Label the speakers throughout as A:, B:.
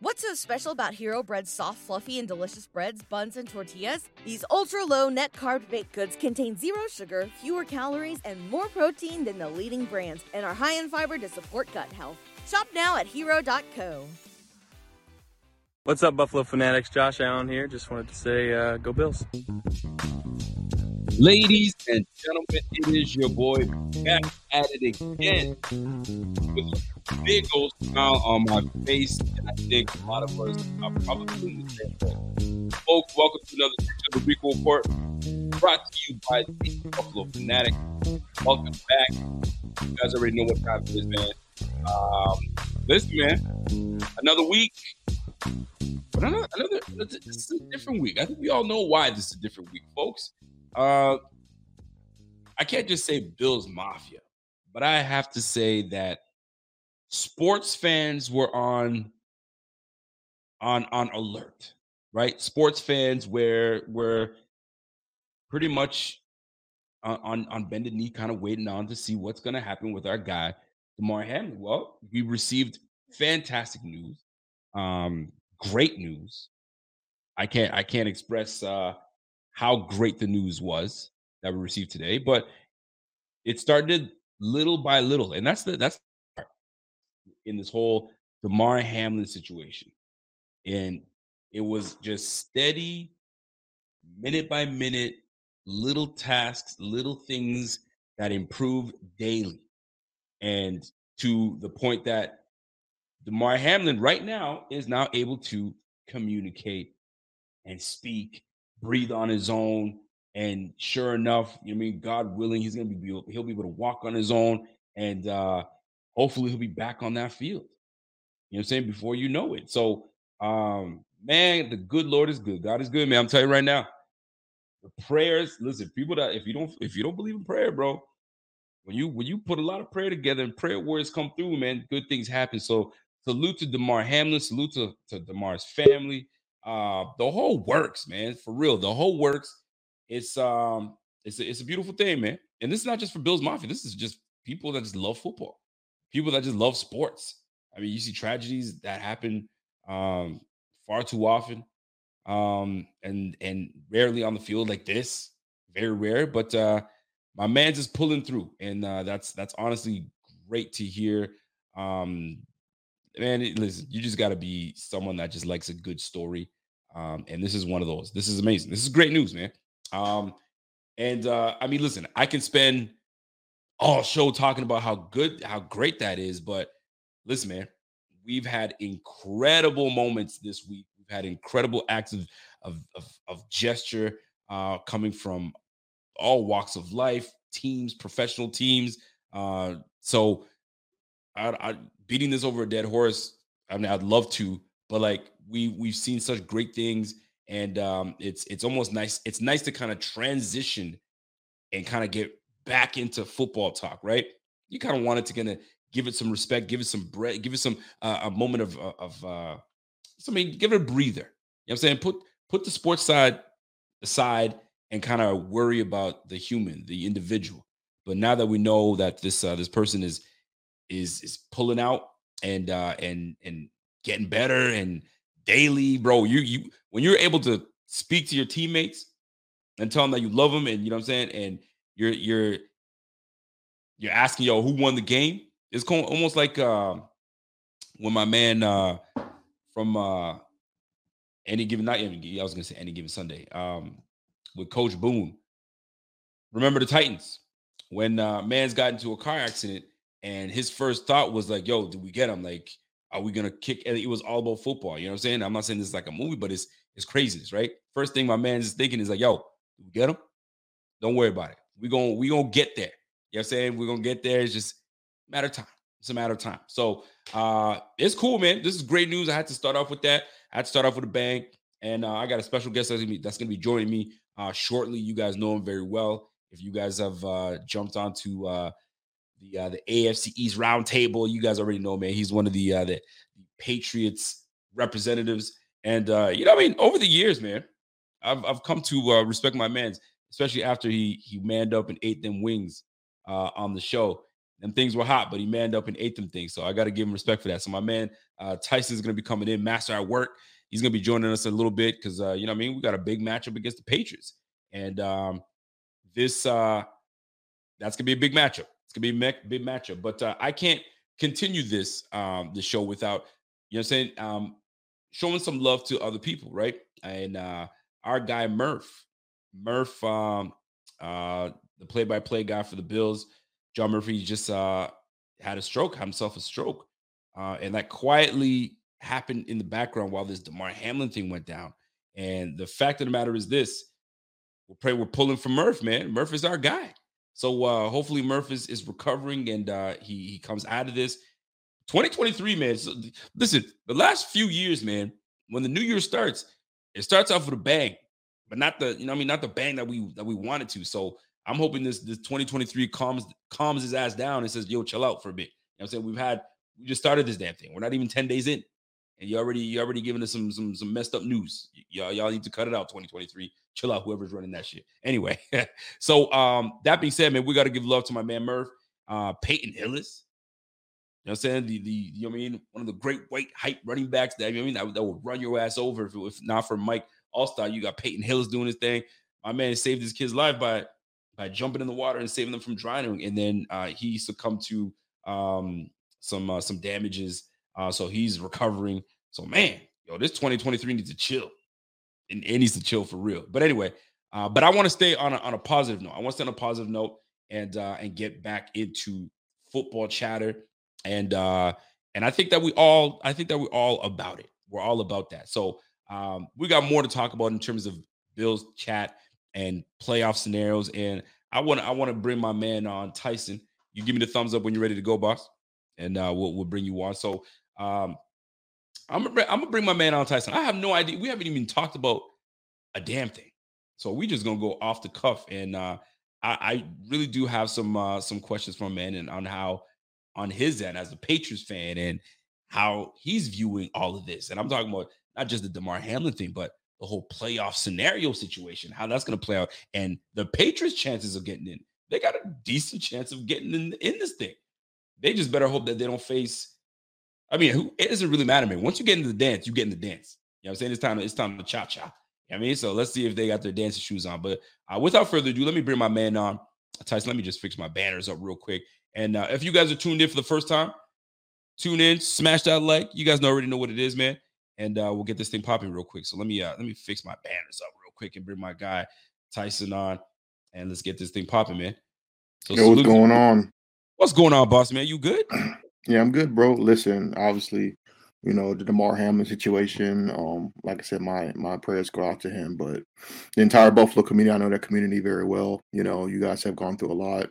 A: What's so special about Hero Bread's soft, fluffy, and delicious breads, buns, and tortillas? These ultra low net carb baked goods contain zero sugar, fewer calories, and more protein than the leading brands, and are high in fiber to support gut health. Shop now at hero.co.
B: What's up, Buffalo Fanatics? Josh Allen here. Just wanted to say, uh, go Bills.
C: Ladies and gentlemen, it is your boy back at it again with a big old smile on my face, and I think a lot of us are probably in the same boat. Folks, welcome to another edition of the Rico Report, brought to you by the Buffalo Fanatic. Welcome back. You guys already know what time it is, man. Um, listen, man, another week. But another, another, this is a different week. I think we all know why this is a different week, folks. Uh, I can't just say Bills Mafia, but I have to say that sports fans were on on on alert, right? Sports fans were were pretty much on on, on bended knee, kind of waiting on to see what's going to happen with our guy Damar Hamlin. Well, we received fantastic news, um, great news. I can't I can't express uh, how great the news was that we received today, but it started little by little, and that's the that's in this whole Damar Hamlin situation, and it was just steady, minute by minute, little tasks, little things that improved daily, and to the point that Damar Hamlin right now is now able to communicate and speak, breathe on his own. And sure enough, you know, I mean, God willing, he's gonna be he'll be able to walk on his own, and uh hopefully he'll be back on that field. You know what I'm saying? Before you know it. So um, man, the good Lord is good. God is good, man. I'm telling you right now. The prayers, listen, people that if you don't if you don't believe in prayer, bro, when you when you put a lot of prayer together and prayer words come through, man, good things happen. So salute to Damar Hamlin, salute to, to Damar's family. Uh, the whole works, man. For real, the whole works. It's um, it's a, it's a beautiful thing, man. And this is not just for Bills Mafia. This is just people that just love football, people that just love sports. I mean, you see tragedies that happen um, far too often, um, and and rarely on the field like this. Very rare, but uh, my man's just pulling through, and uh, that's that's honestly great to hear. Um, man, listen, you just got to be someone that just likes a good story, um, and this is one of those. This is amazing. This is great news, man. Um, and uh, I mean, listen, I can spend all show talking about how good, how great that is, but listen, man, we've had incredible moments this week. We've had incredible acts of of of, of gesture uh, coming from all walks of life, teams, professional teams. Uh, so, I, I beating this over a dead horse. I mean, I'd love to, but like we we've seen such great things, and um, it's it's almost nice. It's nice to kind of transition and kind of get back into football talk, right? You kind of wanted to kind of give it some respect, give it some bread, give it some uh, a moment of uh, of uh, so I mean, give it a breather. You know what I'm saying? Put put the sports side aside and kind of worry about the human, the individual. But now that we know that this uh, this person is is is pulling out and uh and and getting better and daily, bro, you you when you're able to speak to your teammates and tell them that you love them and you know what I'm saying, and you're you're you're asking yo who won the game. It's almost like um when my man uh from uh any given night, I was gonna say any given Sunday, um, with Coach Boone. Remember the Titans when uh man's got into a car accident and his first thought was like, yo, did we get him? Like, are we gonna kick? And it was all about football. You know what I'm saying? I'm not saying this is like a movie, but it's it's craziness, right? First thing my man is thinking is like, yo, we get him? Don't worry about it. We gonna we gonna get there. You know what I'm saying? We're gonna get there. It's just matter of time. It's a matter of time. So uh it's cool, man. This is great news. I had to start off with that. I had to start off with a bang. And uh, I got a special guest that's gonna be that's gonna be joining me uh shortly. You guys know him very well. If you guys have uh jumped onto uh the uh the AFC East roundtable, you guys already know, man. He's one of the uh the, Patriots representatives. And uh, you know, I mean, over the years, man, I've I've come to uh, respect my man's, especially after he he manned up and ate them wings uh, on the show. And things were hot, but he manned up and ate them things. So I got to give him respect for that. So my man uh, going to be coming in, master at work. He's going to be joining us a little bit because uh, you know, I mean, we got a big matchup against the Patriots, and um, this uh, that's going to be a big matchup. To be a big matchup. But uh, I can't continue this um, the show without you know, I'm saying um, showing some love to other people, right? And uh, our guy Murph, Murph, um, uh, the play-by-play guy for the Bills, John Murphy just uh, had a stroke, himself a stroke, uh, and that quietly happened in the background while this Damar Hamlin thing went down. And the fact of the matter is this: we're pray we're pulling for Murph, man. Murph is our guy. So uh, hopefully Murph is, is recovering and uh, he he comes out of this. 2023, man. So, listen, the last few years, man, when the new year starts, it starts off with a bang, but not the, you know, I mean, not the bang that we that we wanted to. So I'm hoping this this 2023 calms calms his ass down and says, yo, chill out for a bit. You know what I'm saying? We've had we just started this damn thing. We're not even 10 days in. And you already you already giving us some some some messed up news. Y'all y'all need to cut it out 2023. Chill out, whoever's running that shit. Anyway, so um that being said, man, we got to give love to my man Murph, uh Peyton Hillis. You know what I'm saying? The the you know what I mean one of the great white hype running backs that you know I mean that, that would run your ass over if, if not for Mike Alstott. You got Peyton Hillis doing his thing. My man saved his kid's life by by jumping in the water and saving them from drowning, and then uh, he succumbed to um, some uh, some damages. Uh, so he's recovering. So man, yo, this 2023 needs to chill. It, it needs to chill for real. But anyway, uh, but I want to stay on a, on a positive note. I want to stay on a positive note and uh, and get back into football chatter. And uh, and I think that we all I think that we're all about it. We're all about that. So um, we got more to talk about in terms of Bills chat and playoff scenarios. And I want I want to bring my man on Tyson. You give me the thumbs up when you're ready to go, boss, and uh, we'll we'll bring you on. So um, I'm gonna I'm gonna bring my man on Tyson. I have no idea. We haven't even talked about a damn thing. So we just gonna go off the cuff, and uh, I, I really do have some uh, some questions from man and on how on his end as a Patriots fan and how he's viewing all of this. And I'm talking about not just the Damar Hamlin thing, but the whole playoff scenario situation, how that's to play out, and the Patriots' chances of getting in. They got a decent chance of getting in in this thing. They just better hope that they don't face. I mean, who, it doesn't really matter, man. Once you get into the dance, you get in the dance. You know what I'm saying? It's time. To, it's time to cha cha. I mean, so let's see if they got their dancing shoes on. But uh, without further ado, let me bring my man on. Tyson, let me just fix my banners up real quick. And uh, if you guys are tuned in for the first time, tune in, smash that like. You guys know, already know what it is, man. And uh, we'll get this thing popping real quick. So let me uh, let me fix my banners up real quick and bring my guy Tyson on, and let's get this thing popping, man. So
D: Yo, what's going on?
C: What's going on, boss man? You good?
D: Yeah, I'm good, bro. Listen, obviously, you know, the Damar Hamlin situation. Um, like I said, my my prayers go out to him, but the entire Buffalo community, I know that community very well. You know, you guys have gone through a lot,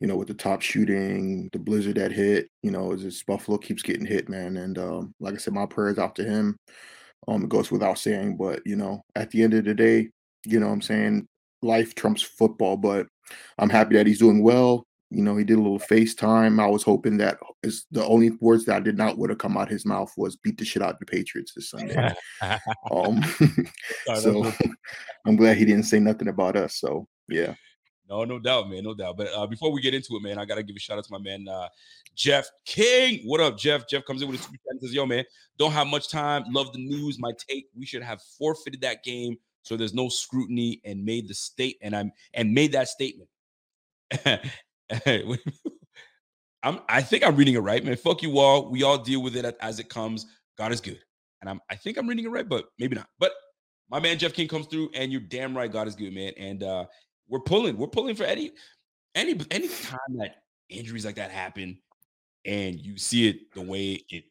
D: you know, with the top shooting, the blizzard that hit, you know, just Buffalo keeps getting hit, man. And um, like I said, my prayers out to him. Um, it goes without saying, but you know, at the end of the day, you know what I'm saying, life trumps football, but I'm happy that he's doing well. You know, he did a little FaceTime. I was hoping that is the only words that I did not would have come out his mouth was beat the shit out of the Patriots this Sunday. um, so I'm glad he didn't say nothing about us. So yeah.
C: No, no doubt, man, no doubt. But uh, before we get into it, man, I gotta give a shout out to my man uh, Jeff King. What up, Jeff? Jeff comes in with a chat and says, "Yo, man, don't have much time. Love the news. My take: we should have forfeited that game, so there's no scrutiny, and made the state and I'm and made that statement." I'm. I think I'm reading it right, man. Fuck you all. We all deal with it as it comes. God is good, and I'm. I think I'm reading it right, but maybe not. But my man Jeff King comes through, and you're damn right. God is good, man. And uh we're pulling. We're pulling for any any any time that injuries like that happen, and you see it the way it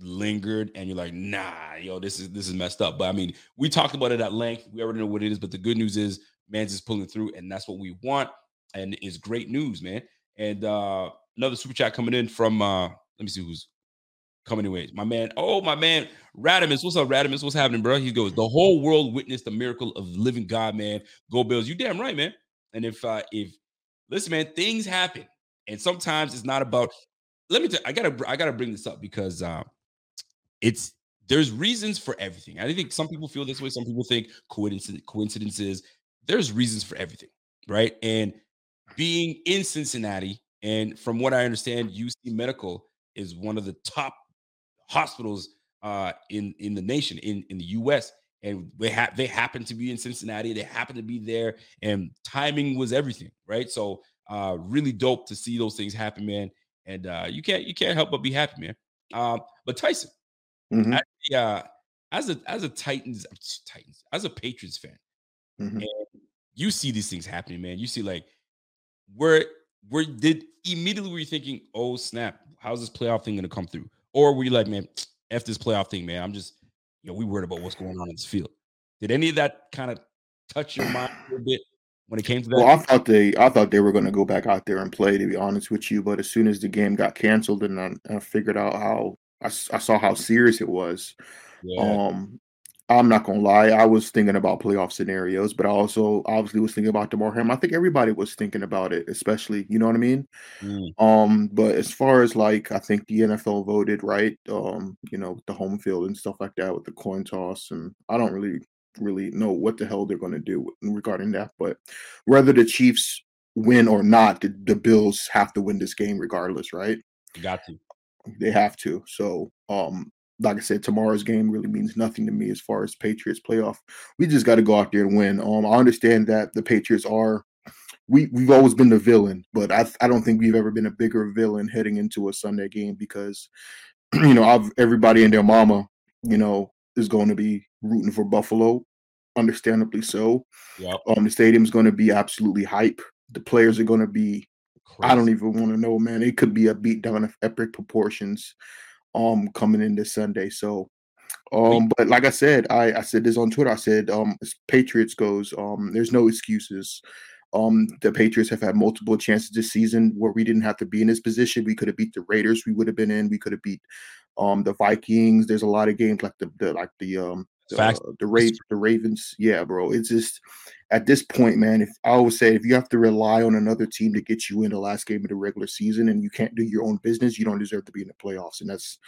C: lingered, and you're like, nah, yo, this is this is messed up. But I mean, we talked about it at length. We already know what it is. But the good news is, man's is pulling through, and that's what we want, and is great news, man. And uh another super chat coming in from uh let me see who's coming anyways. My man, oh my man, Radimus. What's up, Radimus? What's happening, bro? He goes, the whole world witnessed the miracle of living God, man. Go Bills. You damn right, man. And if uh if listen, man, things happen. And sometimes it's not about let me tell I gotta I gotta bring this up because uh it's there's reasons for everything. I think some people feel this way, some people think coincidence coincidences. There's reasons for everything, right? And being in Cincinnati, and from what I understand, UC Medical is one of the top hospitals uh, in in the nation, in in the U.S. And they ha- they happen to be in Cincinnati. They happen to be there, and timing was everything, right? So, uh, really dope to see those things happen, man. And uh, you can't you can't help but be happy, man. Um, but Tyson,
D: Mhm.
C: actually, uh, as a as a Titans Titans as a Patriots fan,
D: Mhm.
C: and you see these things happening, man. You see like where where did immediately were you thinking, oh snap, how's this playoff thing gonna come through? Or were you like, man, f this playoff thing, man? I'm just you know we worried about what's going on in this field. Did any of that kind of touch your mind a little bit when it came to that?
D: Well, I thought they, I thought they were going to go back out there and play. To be honest with you, but as soon as the game got canceled, and I, I figured out how I saw how serious it was.
C: yeah,
D: Um, I'm not gonna lie, I was thinking about playoff scenarios, but I also obviously was thinking about Damar Hamlin. I think everybody was thinking about it, especially you know what I mean.
C: Mm,
D: Um, but as far as like, I think the NFL voted right. Um, you know, the home field and stuff like that with the coin toss, and I don't really really know what the hell they're going to do regarding that. But whether the Chiefs win or not, the, the Bills have to win this game regardless, right?
C: got to.
D: They have to. So, um, like I said, tomorrow's game really means nothing to me as far as Patriots playoff. We just got to go out there and win. Um, I understand that the Patriots are. We we've always been the villain, but I I don't think we've ever been a bigger villain heading into a Sunday game because, you know, I've everybody and their mama, you know, is going to be rooting for Buffalo, understandably so.
C: Yep.
D: Um, the stadium's going to be absolutely hype. The players are going to be I don't even want to know, man. It could be a beatdown of epic proportions um coming in this Sunday. So um but like I said, I I said this on Twitter. I said um as Patriots goes, um there's no excuses. Um the Patriots have had multiple chances this season where we didn't have to be in this position. We could have beat the Raiders, we would have been in, we could have beat um the Vikings. There's a lot of games like the, the like the um
C: Facts.
D: uh, the Ra- the Ravens. Yeah, bro. It's just at this point, man, if I always say if you have to rely on another team to get you in the last game of the regular season and you can't do your own business, you don't deserve to be in the playoffs. And that's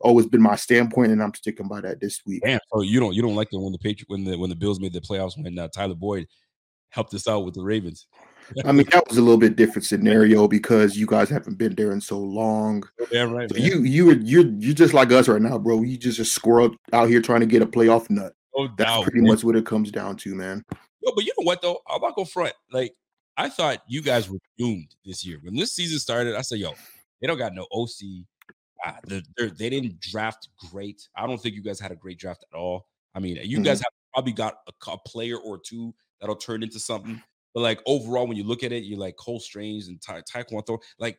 D: always been my standpoint, and I'm sticking by that this week.
C: Damn. So you don't you don't like the when the Patriot when the when the Bills made the playoffs when uh, Tyler Boyd helped us out with the Ravens.
D: I mean, that was a little bit different scenario because you guys haven't been there in so long.
C: Damn right,
D: So
C: man.
D: you you you're just like us right now, bro. You just a squirrel out here trying to get a playoff nut.
C: no
D: That's
C: doubt.
D: pretty
C: man.
D: much what it comes down to, man.
C: Yo, but you know what though? I'm not gonna front. Like I thought you guys were doomed this year. When this season started, I said, "Yo, they don't got no OC. Uh, they're, they're, they didn't draft great. I don't think you guys had a great draft at all. I mean, you guys have probably got a, a player or two that'll turn into something. But like overall, when you look at it, you're like Cole Strange and Ty- Taekwondo. Like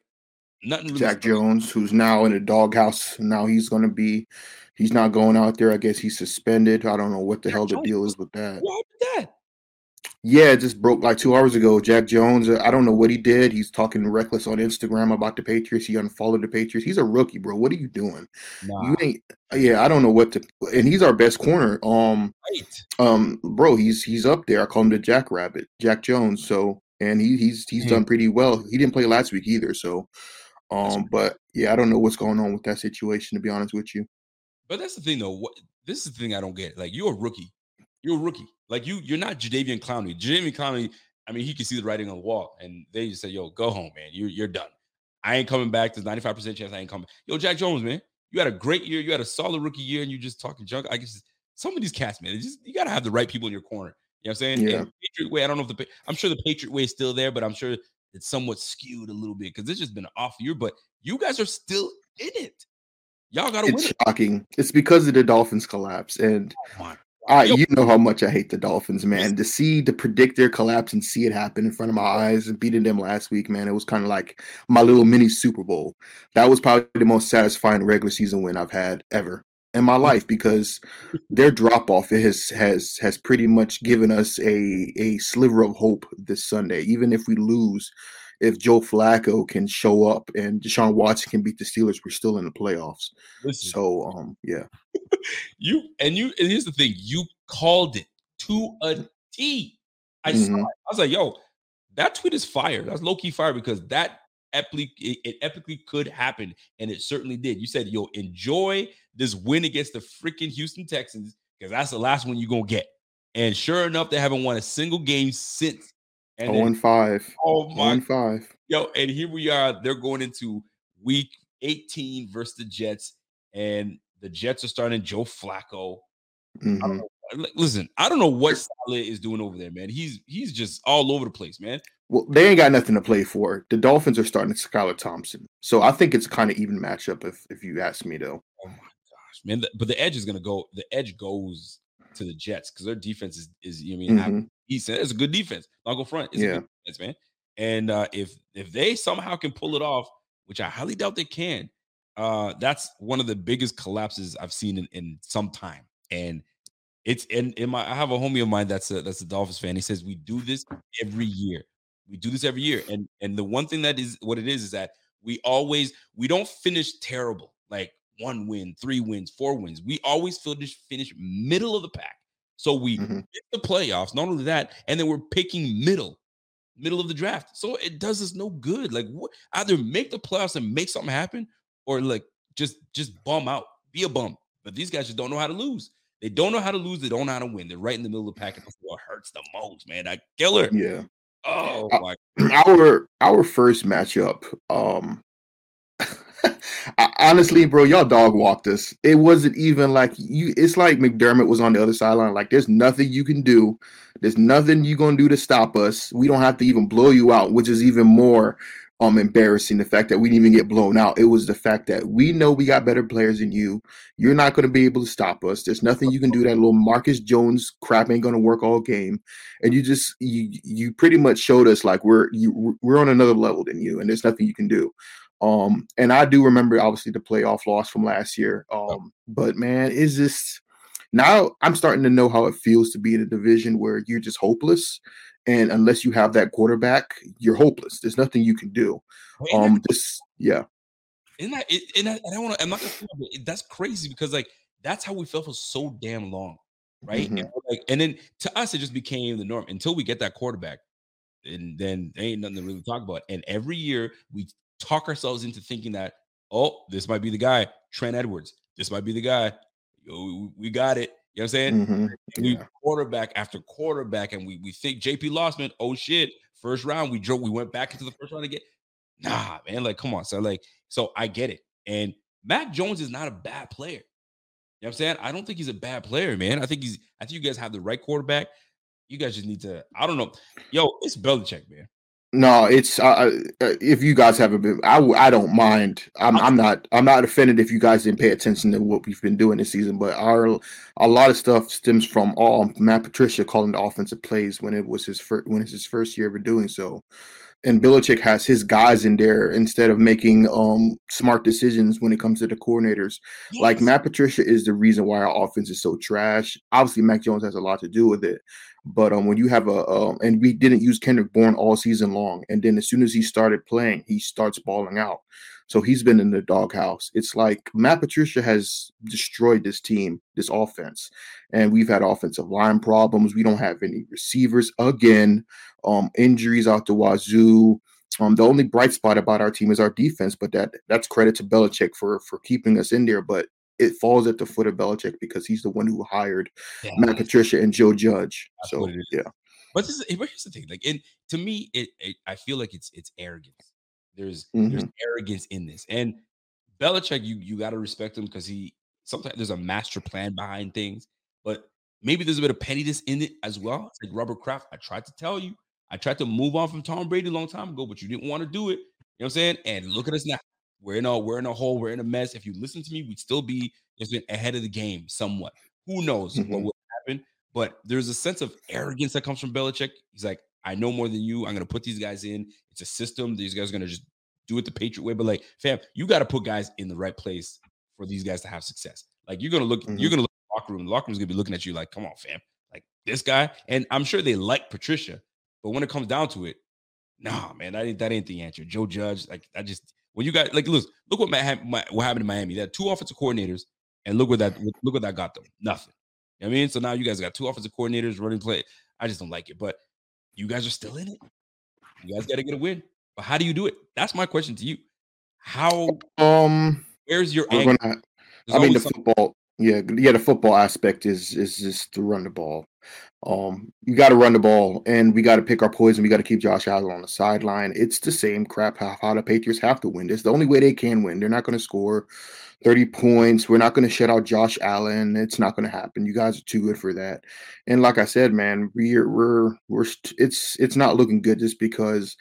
C: nothing really.
D: Jack Jones, who's now in the doghouse. Now he's going to be, he's not going out there. I guess he's suspended. I don't know what the hell the deal is with that.
C: What that?
D: Yeah, it just broke like two hours ago. Jack Jones, uh, I don't know what he did. He's talking reckless on Instagram about the Patriots. He unfollowed the Patriots. He's a rookie, bro. What are you doing?
C: Nah,
D: You ain't. Yeah, I don't know what to. And he's our best corner. Um,
C: right.
D: um, bro, he's he's up there. I call him the Jackrabbit, Jack Jones. So, and he he's he's
C: Hmm.
D: done pretty well. He didn't play last week either. So, um, but yeah, I don't know what's going on with that situation. To be honest with you.
C: But that's the thing, though. What this is the thing I don't get. Like you're a rookie. You're a rookie. Like you, you're not Jadeveon Clowney. Jadeveon Clowney. I mean, he can see the writing on the wall, and they just say, "Yo, go home, man. You're you're done. I ain't coming back. There's 95 percent chance I ain't coming." Yo, Jack Jones, man, you had a great year. You had a solid rookie year, and you're just talking junk. I guess some of these cats, man, just you gotta have the right people in your corner. You know what I'm saying?
D: Yeah.
C: And Patriot way. I don't know if the I'm sure the Patriot way is still there, but I'm sure it's somewhat skewed a little bit because it's just been an off year. But you guys are still in it. Y'all gotta win
D: It's
C: it.
D: shocking. It's because of the Dolphins collapse, and
C: Oh
D: I, you know how much I hate the Dolphins, man. To see, to predict their collapse and see it happen in front of my eyes and beating them last week, man, it was kind of like my little mini Super Bowl. That was probably the most satisfying regular season win I've had ever in my life because their drop off has has has pretty much given us a a sliver of hope this Sunday. Even if we lose, if Joe Flacco can show up and Deshaun Watson can beat the Steelers, we're still in the playoffs.
C: Listen,
D: So um yeah.
C: you and you and here's the thing: you called it to a T. I saw
D: Mhm.
C: it. I was like, "Yo, that tweet is fire. That's low key fire because that epically it, it epically could happen, and it certainly did." You said, "Yo, enjoy this win against the freaking Houston Texans because that's the last one you're gonna get." And sure enough, they haven't won a single game since. And
D: 0
C: then-
D: and 5.
C: oh
D: 0
C: my
D: and 5.
C: Yo, and here we are. They're going into week 18 versus the Jets, and the Jets are starting Joe Flacco. I don't
D: Mhm.
C: know. Listen, I don't know what Saleh is doing over there, man. He's he's just all over the place, man.
D: Well, they ain't got nothing to play for. The Dolphins are starting Skylar Thompson. So I think it's kind of even matchup if if you ask me though.
C: Oh my gosh, man. The- but the edge is gonna go. The edge goes to the Jets because their defense is is you know I mean
D: Mhm.
C: decent. It's a good defense. I'll go front. It's a good defense, man. And uh, if if they somehow can pull it off, which I highly doubt they can, uh, that's one of the biggest collapses I've seen in, in some time. And it's in in my I have a homie of mine that's a that's a Dolphins fan. He says we do this every year. We do this every year. And and the one thing that is what it is is that we always we don't finish terrible, like one win, three wins, four wins. We always finish finish middle of the pack. So we get the playoffs. Not only that, and then we're picking middle, middle of the draft. So it does us no good. Like what either make the playoffs and make something happen, or like just just bum out, be a bum. But these guys just don't know how to lose. They don't know how to lose. They don't know how to win. They're right in the middle of the pack, and that's what hurts the most, man. That killer.
D: Yeah.
C: Oh my
D: our our first matchup um Honestly bro y'all dog walked us. It wasn't even like you it's like mcdermott was on the other sideline like there's nothing you can do. There's nothing you're gonna do to stop us. We don't have to even blow you out which is even more um embarrassing the fact that we didn't even get blown out. It was the fact that we know we got better players than you. You're not to be able to stop us. There's nothing you can do. That little marcus jones crap ain't to work all game. And you just you you pretty much showed us like we're you we're on another level than you and there's nothing you can do um and i do remember obviously the playoff loss from last year um but man is this now i'm starting to know how it feels to be in a division where you're just hopeless and unless you have that quarterback you're hopeless there's nothing you can do um this yeah
C: And that, it, and I, and I want to, I'm not gonna, say it, but that's crazy because like that's how we felt for so damn long, right?
D: Mhm.
C: And like, and then to us, it just became the norm until we get that quarterback, and then there ain't nothing to really talk about. And every year we talk ourselves into thinking that, oh, this might be the guy, Trent Edwards. This might be the guy. Yo, we, got it. You know what I'm saying?
D: Mhm.
C: And we
D: Yeah.
C: quarterback after quarterback, and we we think JP Losman, oh shit, first round, we drove, we went back into the first round again. Nah, man, like come on. So like, so I get it. And Mac Jones is not a bad player. You know what I'm saying? I don't think he's a bad player, man. I think he's I think you guys have the right quarterback. You guys just need to, I don't know. Yo, it's Belichick, man.
D: No, it's uh, if you guys haven't been, I I don't mind. I'm I'm not I'm not offended if you guys didn't pay attention to what we've been doing this season. But our a lot of stuff stems from all Matt Patricia calling the offensive plays when it was his first when it's his first year ever doing so, and Belichick has his guys in there instead of making um smart decisions when it comes to the coordinators. Like Matt Patricia is the reason why our offense is so trash. Obviously, Mac Jones has a lot to do with it. But um, when you have a um, and we didn't use Kendrick Bourne all season long, and then as soon as he started playing, he starts balling out. So he's been in the doghouse. It's like Matt Patricia has destroyed this team, this offense, and we've had offensive line problems. We don't have any receivers again. Um, injuries out the wazoo. Um, the only bright spot about our team is our defense, but that that's credit to Belichick for for keeping us in there. But it falls at the foot of Belichick because he's the one who hired
C: Yeah.
D: Matt Patricia and Joe Judge. So
C: what it is.
D: yeah,
C: But this is, but here's the thing, like, and to me, it, it I feel like it's it's arrogance. There's there's
D: Mhm.
C: arrogance in this, and Belichick, you you got to respect him because he sometimes there's a master plan behind things, but maybe there's a bit of pettiness in it as well. It's like Robert Kraft. I tried to tell you, I tried to move on from Tom Brady a long time ago, but you didn't want to do it. You know what I'm saying? And look at us now. We're in a we're in a hole. We're in a mess. If you listen to me, we'd still be just ahead of the game somewhat. Who knows what
D: Mhm.
C: will happen? But there's a sense of arrogance that comes from Belichick. He's like, I know more than you. I'm gonna put these guys in. It's a system. These guys are gonna just do it the Patriot way. But like, fam, you got to put guys in the right place for these guys to have success. Like you're gonna look, you're
D: Mhm.
C: gonna look at the locker room. The locker room's gonna be looking at you like, come on, fam. Like this guy. And I'm sure they like Patricia, but when it comes down to it, Nah, man, that ain't that ain't the answer. Joe Judge, like I just when you got like look look what what happened in Miami. They had two offensive coordinators, and look what that look what that got them. Nothing. You know I mean, so now you guys got two offensive coordinators running play. I just don't like it, but you guys are still in it. You guys got to get a win. But how do you do it? That's my question to you. How
D: um
C: where's your
D: gonna, I mean the football yeah, yeah, the football aspect is is just to run the ball. Um, you got to run the ball, and we got to pick our poison. We got to keep Josh Allen on the sideline. It's the same crap how, how the Patriots have to win. It's the only way they can win. They're not going to score thirty points. We're not going to shut out Josh Allen. It's not going to happen. You guys are too good for that. And like I said, man, we're we're we're it's it's not looking good just because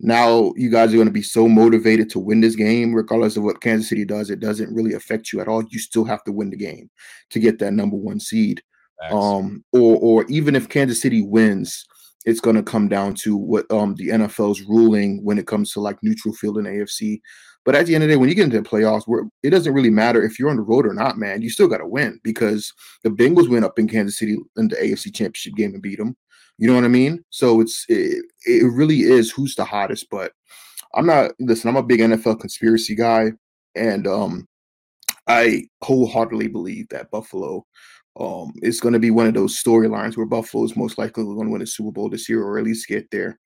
D: now you guys are going to be so motivated to win this game, regardless of what Kansas City does. It doesn't really affect you at all. You still have to win the game to get that number one seed. Um, or or even if Kansas City wins, it's going to come down to what um the NFL's ruling when it comes to like neutral field and AFC. But at the end of the day, when you get into the playoffs, where it doesn't really matter if you're on the road or not, man, you still got to win because the Bengals went up in Kansas City in the AFC Championship game and beat them. You know what I mean? So it's it, it really is who's the hottest. But I'm not listen. I'm a big NFL conspiracy guy, and um, I wholeheartedly believe that Buffalo um is going to be one of those storylines where Buffalo is most likely going to win the Super Bowl this year, or at least get there.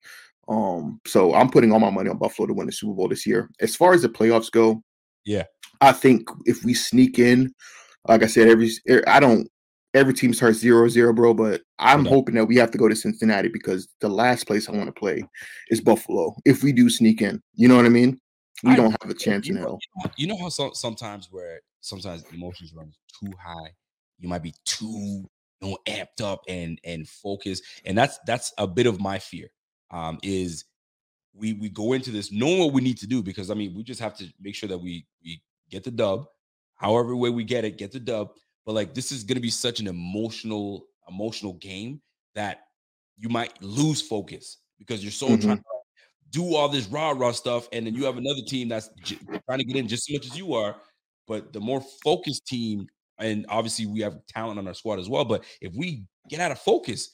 D: Um, so I'm putting all my money on Buffalo to win the Super Bowl this year. As far as the playoffs go,
C: yeah,
D: I think if we sneak in, like I said, every I don't every team starts zero zero, bro. But I'm okay. hoping that we have to go to Cincinnati because the last place I want to play is Buffalo. If we do sneak in, you know what I mean? We I, don't have a chance
C: you
D: in
C: hell. You know how so, sometimes where sometimes emotions run too high, you might be too you know, amped up and and focused, and that's that's a bit of my fear. Um, is we we go into this knowing what we need to do because I mean we just have to make sure that we we get the dub, however way we get it, get the dub but like this is gonna be such an emotional, emotional game that you might lose focus because you're so mm-hmm. trying to do all this rah rah stuff, and then you have another team that's j- trying to get in just as much as you are. But the more focused team, and obviously we have talent on our squad as well. But if we get out of focus,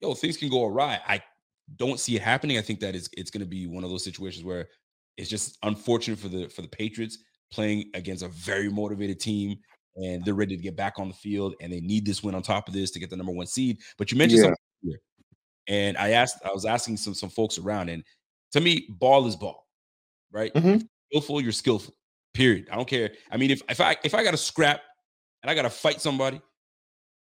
C: yo, things can go awry. I don't see it happening. I think that it's it's going to be one of those situations where it's just unfortunate for the for the Patriots playing against a very motivated team and they're ready to get back on the field and they need this win on top of this to get the number one seed. But you mentioned yeah. something here, and I asked, I was asking some some folks around, and to me, ball is ball, right?
D: Mm-hmm.
C: skillful, you're skillful. Period. I don't care. I mean, if if I if I got to scrap and I got to fight somebody,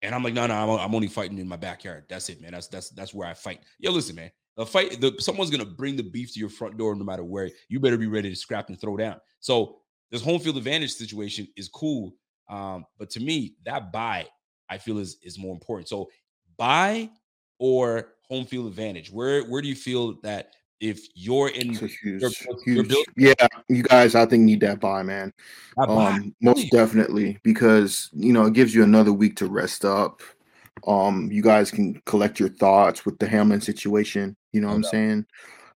C: and I'm like, no, no, I'm, I'm only fighting in my backyard. That's it, man. That's that's that's where I fight. Yo, listen, man. The fight, the, someone's gonna bring the beef to your front door no matter where. You better be ready to scrap and throw down. So this home field advantage situation is cool um, but to me, that buy I feel is is more important. So buy or home field advantage. Where where do you feel that if you're in
D: huge, your, huge. Yeah, you guys I think need that buy, man. That buy. Um, most definitely because you know it gives you another week to rest up. Um, you guys can collect your thoughts with the Hamlin situation. You know what I'm saying?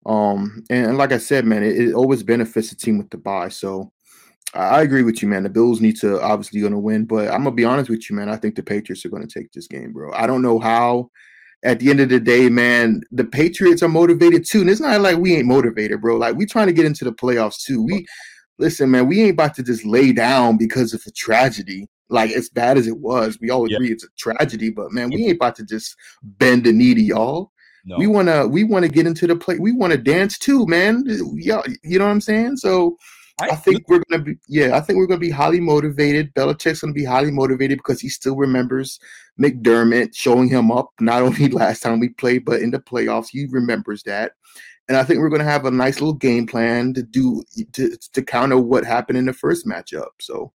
D: Um, and, and, like I said, man, it, it always benefits the team with the buy. So I agree with you, man. The Bills need to obviously going to win, but I'm gonna be honest with you, man. I think the Patriots are going to take this game, bro. I don't know how. At the end of the day, man, the Patriots are motivated too, and it's not like we ain't motivated, bro. Like we trying to get into the playoffs too. We listen, man. We ain't about to just lay down because of a tragedy. Like as bad as it was, we all agree it's a tragedy, but man, we ain't about to just bend the knee to y'all. No. We wanna we wanna get into the play. We wanna dance too, man. Yeah, you know what I'm saying? So I think we're gonna be yeah, I think we're gonna be highly motivated. Belichick's gonna be highly motivated because he still remembers McDermott showing him up not only last time we played, but in the playoffs. He remembers that. And I think we're gonna have a nice little game plan to do to, to counter what happened in the first matchup. So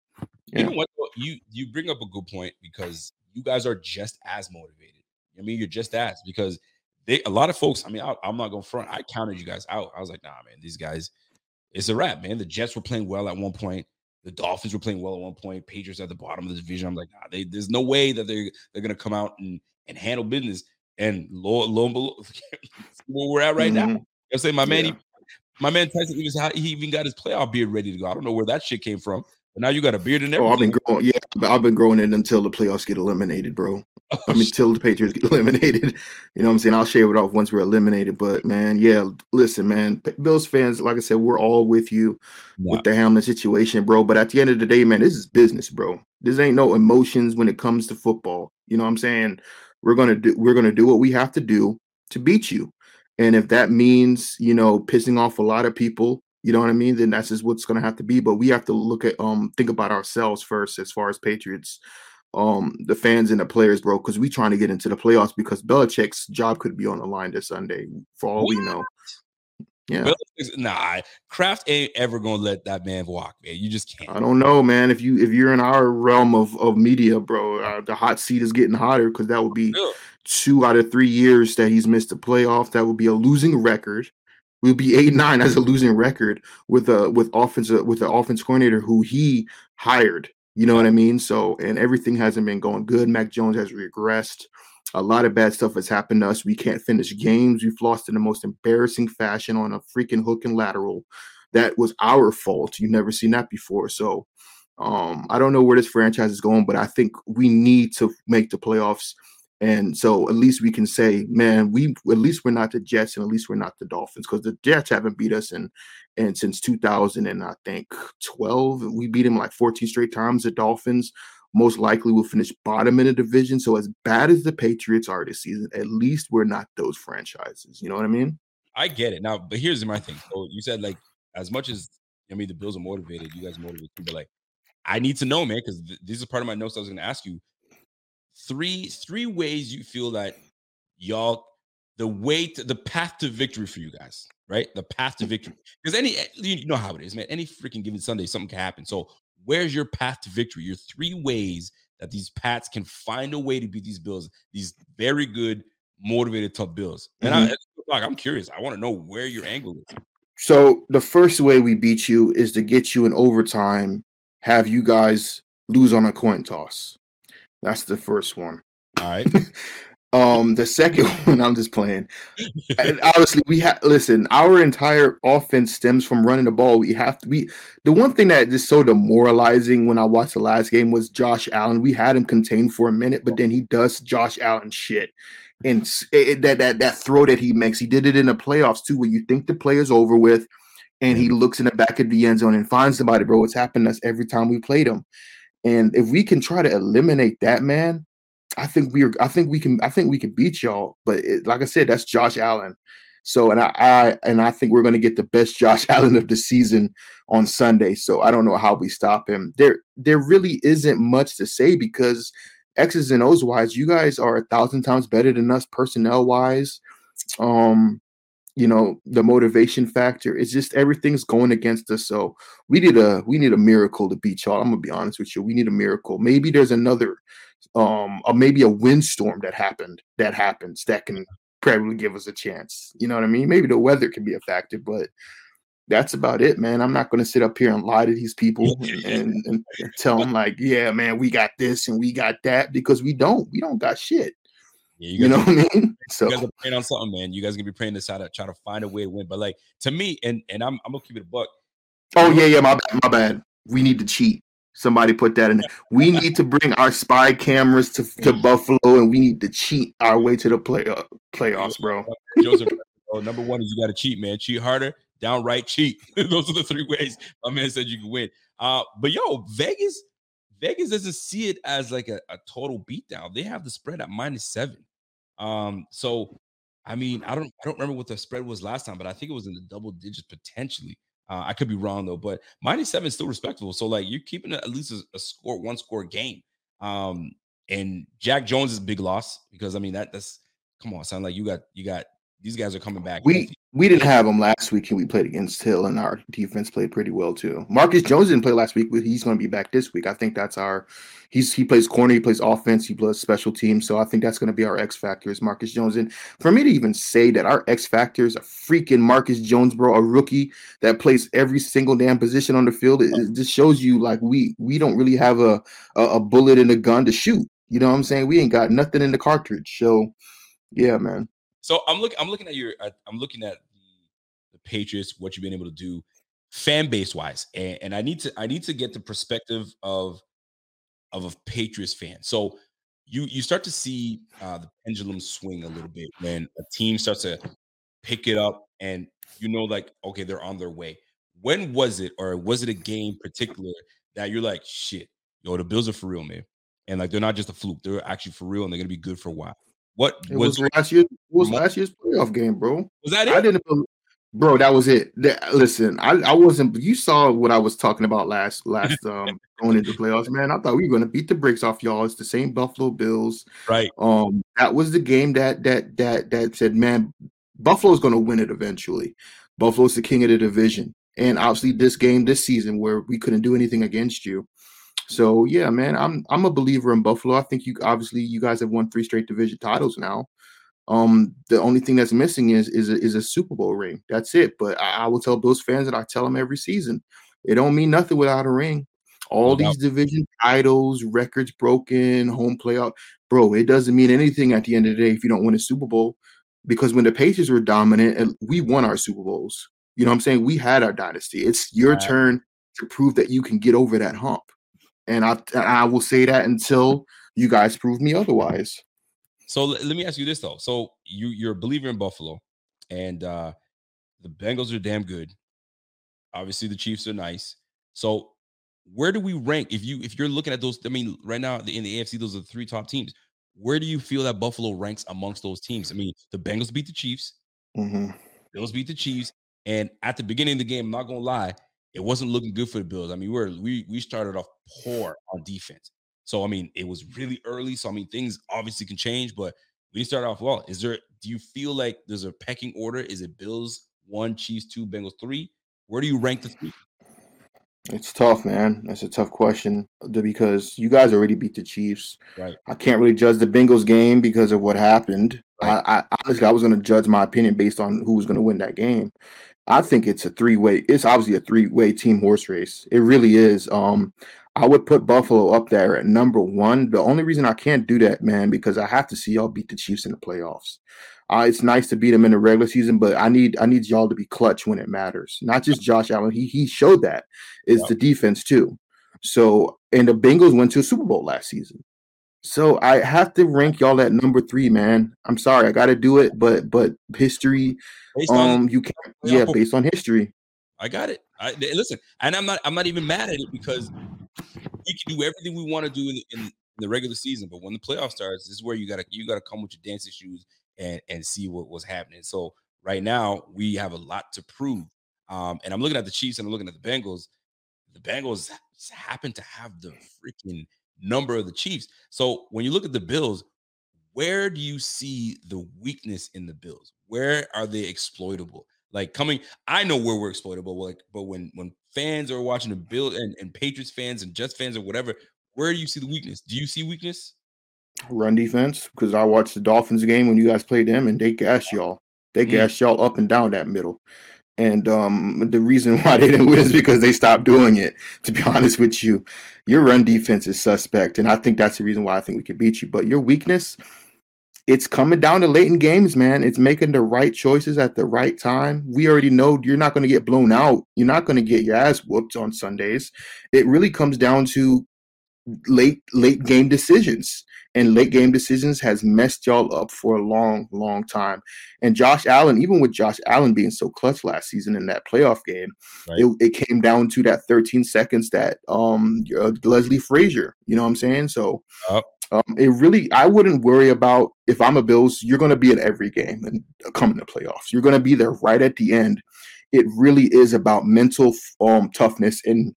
C: yeah. you know what you you bring up a good point because you guys are just as motivated. I mean, you're just as because they a lot of folks. I mean, I, am not going to front. I counted you guys out. I was like, nah, man, these guys it's a wrap, man. The Jets were playing well at one point. The Dolphins were playing well at one point. Patriots at the bottom of the division. I'm like, nah, they, there's no way that they're they're gonna come out and and handle business. And lo, lo and below, where we're at right mm-hmm. now. I say my man, yeah. he, my man Tyson even he even got his playoff beard ready to go. I don't know where that shit came from. Now you got a beard and everything.
D: Oh, I've been growing. Yeah, I've been growing it until the playoffs get eliminated, bro. Oh, I mean, until the Patriots get eliminated. You know what I'm saying? I'll shave it off once we're eliminated. But man, yeah, listen, man, Bills fans, like I said, we're all with you
C: Yeah.
D: with the Hamlin situation, bro. But at the end of the day, man, this is business, bro. This ain't no emotions when it comes to football. You know what I'm saying? We're gonna do we're gonna do what we have to do to beat you. And if that means, you know, pissing off a lot of people, you know what I mean, then that's just what's gonna have to be. But we have to look at um think about ourselves first as far as Patriots, um, the fans and the players, bro, because we're trying to get into the playoffs because Belichick's job could be on the line this Sunday, for all we know. Yeah.
C: Belichick's- Nah, Kraft ain't ever gonna let that man walk, man. You just can't.
D: I don't know, man. If you if you're in our realm of of media, bro, uh, the hot seat is getting hotter because that would be
C: Yeah.
D: two out of three years that he's missed the playoff. That would be a losing record. We'll be eight nine as a losing record with a with offense with the offense coordinator who he hired. You know what I mean? So and everything hasn't been going good. Mac Jones has regressed. A lot of bad stuff has happened to us. We can't finish games. We've lost in the most embarrassing fashion on a freaking hook and lateral. That was our fault. You've never seen that before. So um, I don't know where this franchise is going, but I think we need to make the playoffs. And so at least we can say, man, we at least we're not the Jets and at least we're not the Dolphins because the Jets haven't beat us in and since 2000 and I think 12. We beat them like 14 straight times. The Dolphins most likely will finish bottom in the division. So as bad as the Patriots are this season, at least we're not those franchises. You know what I mean?
C: I get it now, but here's my thing. So you said like as much as I mean the Bills are motivated, you guys are motivated but like I need to know, man, because th- this is part of my notes I was going to ask you. Three three ways you feel that y'all the way to the path to victory for you guys, right? The path to victory. Because any eh, you know how it is, man. Any freaking given Sunday, something can happen. So where's your path to victory? Your three ways that these Pats can find a way to beat these Bills, these very good, motivated, tough Bills. And I, mm-hmm. like, I'm curious. I want to know where your angle is.
D: So the first way we beat you is to get you in overtime, have you guys lose on a coin toss. That's the first one.
C: All right.
D: Um, the second one, I'm just playing. And obviously, we have listen. Our entire offense stems from running the ball. We have to. We the one thing that is so demoralizing when I watched the last game was Josh Allen. We had him contained for a minute, but then he does Josh Allen shit, and it- that that that throw that he makes. He did it in the playoffs too, where you think the play is over with, and he looks in the back of the end zone and finds somebody. Bro, it's happened to us every time we played him. And if we can try to eliminate that man, I think we're I think we can I think we can beat y'all. But it, like I said, that's Josh Allen. So and I, I and I think we're going to get the best Josh Allen of the season on Sunday. So I don't know how we stop him. There there really isn't much to say because X's and O's wise, you guys are a thousand times better than us personnel wise. Um, you know the motivation factor. It's just everything's going against us. So we need a we need a miracle to beat y'all. I'm gonna be honest with you. We need a miracle. Maybe there's another um or maybe a windstorm that happened that happens that can probably give us a chance. You know what I mean? Maybe the weather can be a factor, but that's about it, man. I'm not to sit up here and lie to these people and, and, and tell them like, yeah, man, we got this and we got that because we don't. We don't got shit.
C: Yeah,
D: You know
C: guys,
D: what I mean? So
C: you guys are praying on something, man. You guys gonna be praying to try to try to find a way to win. But like to me, and and I'm I'm gonna keep it a buck.
D: Oh yeah, yeah, my bad, my bad. We need to cheat. Somebody put that in. there. We need to bring our spy cameras to, to Buffalo, and we need to cheat our way to the play uh, playoffs, bro.
C: Joseph, oh, number one is you got to cheat, man. Cheat harder, downright cheat. Those are the three ways my man said you can win. Uh, but yo, Vegas, Vegas doesn't see it as like a, a total beatdown. They have the spread at minus seven. Um, so I mean, I don't I don't remember what the spread was last time, but I think it was in the double digits potentially. Uh, I could be wrong though, but minus seven is still respectable. So like you're keeping at least a, a score, one score game. Um, and Jack Jones is big loss because I mean that that's come on, sound like you got you got these guys are coming back.
D: We we didn't have him last week, and we played against Hill, and our defense played pretty well too. Marcus Jones didn't play last week, but he's going to be back this week. I think that's our. He's he plays corner, he plays offense, he plays special teams. So I think that's going to be our X factor is Marcus Jones. And for me to even say that our X factor is a freaking Marcus Jones, bro, a rookie that plays every single damn position on the field, it, it just shows you like we we don't really have a, a a bullet in a gun to shoot. You know what I'm saying? We ain't got nothing in the cartridge. So yeah, man.
C: So I'm looking. I'm looking at your. I'm looking at the, the Patriots. What you've been able to do, fan base wise, and, and I need to. I need to get the perspective of of a Patriots fan. So you you start to see uh, the pendulum swing a little bit when a team starts to pick it up, and you know, like okay, they're on their way. When was it, or was it a game particular that you're like, shit, yo, the Bills are for real, man, and like they're not just a fluke; they're actually for real, and they're gonna be good for a while. What
D: it was, was last year? Was last year's playoff game, bro?
C: Was that it?
D: I didn't. Bro, that was it. That, listen, I, I wasn't. You saw what I was talking about last last um going into playoffs, man. I thought we were going to beat the brakes off y'all. It's the same Buffalo Bills,
C: right?
D: Um, that was the game that that that that said, man, Buffalo's going to win it eventually. Buffalo's the king of the division, and obviously this game this season where we couldn't do anything against you. So yeah, man, I'm I'm a believer in Buffalo. I think you obviously you guys have won three straight division titles now. Um, the only thing that's missing is is a, is a Super Bowl ring. That's it. But I, I will tell those fans that I tell them every season, it don't mean nothing without a ring. All these division titles, records broken, home playoff, bro. It doesn't mean anything at the end of the day if you don't win a Super Bowl. Because when the Patriots were dominant, and we won our Super Bowls. You know what I'm saying? We had our dynasty. It's your right. turn to prove that you can get over that hump. And I I will say that until you guys prove me otherwise.
C: So let me ask you this though. So you you're a believer in Buffalo, and uh the Bengals are damn good. Obviously, the Chiefs are nice. So where do we rank if you if you're looking at those? I mean, right now in the AFC, those are the three top teams. Where do you feel that Buffalo ranks amongst those teams? I mean, the Bengals beat the Chiefs,
D: mm-hmm.
C: Bills beat the Chiefs, and at the beginning of the game, I'm not gonna lie, it wasn't looking good for the Bills. I mean, we are we we started off poor on defense. So I mean, it was really early. So I mean, things obviously can change, but we start off well. Is there? Do you feel like there's a pecking order? Is it Bills one, Chiefs two, Bengals three? Where do you rank the three?
D: It's tough, man. That's a tough question because you guys already beat the Chiefs.
C: Right.
D: I can't really judge the Bengals game because of what happened. Right. I, I honestly, I was going to judge my opinion based on who was going to win that game. I think it's a three way. It's obviously a three way team horse race. It really is. Um, I would put Buffalo up there at number one. The only reason I can't do that, man, because I have to see y'all beat the Chiefs in the playoffs. Uh, it's nice to beat them in the regular season, but I need I need y'all to be clutch when it matters. Not just Josh Allen. He he showed that. It's yeah. the defense too. So and the Bengals went to a Super Bowl last season. So I have to rank y'all at number three, man. I'm sorry, I got to do it, but but history, based um, on, you can't, yeah, based on history.
C: I got it. I listen, and I'm not I'm not even mad at it because we can do everything we want to do in, in, in, the regular season, but when the playoff starts, this is where you gotta you gotta come with your dancing shoes and and see what was happening. So right now we have a lot to prove. Um, and I'm looking at the Chiefs and I'm looking at the Bengals. The Bengals happen to have the freaking number of the Chiefs. So when you look at the Bills, where do you see the weakness in the Bills? Where are they exploitable? Like coming, I know where we're exploitable. Like, but when when fans are watching the Bill and, and Patriots fans and Jets fans or whatever, where do you see the weakness? Do you see weakness?
D: Run defense, because I watched the Dolphins game when you guys played them and they gassed y'all. They mm. gassed y'all up and down that middle. And um, the reason why they didn't win is because they stopped doing it. To be honest with you, your run defense is suspect, and I think that's the reason why I think we could beat you. But your weakness, it's coming down to late in games, man. It's making the right choices at the right time. We already know you're not going to get blown out. You're not going to get your ass whooped on Sundays. It really comes down to late late game decisions. And late game decisions has messed y'all up for a long, long time. And Josh Allen, even with Josh Allen being so clutch last season in that playoff game, right. it, it, came down to that 13 seconds that um uh, Leslie Frazier, you know what I'm saying? So um, it really, I wouldn't worry about if I'm a Bills. You're going to be in every game and coming to playoffs. You're going to be there right at the end. It really is about mental um, toughness and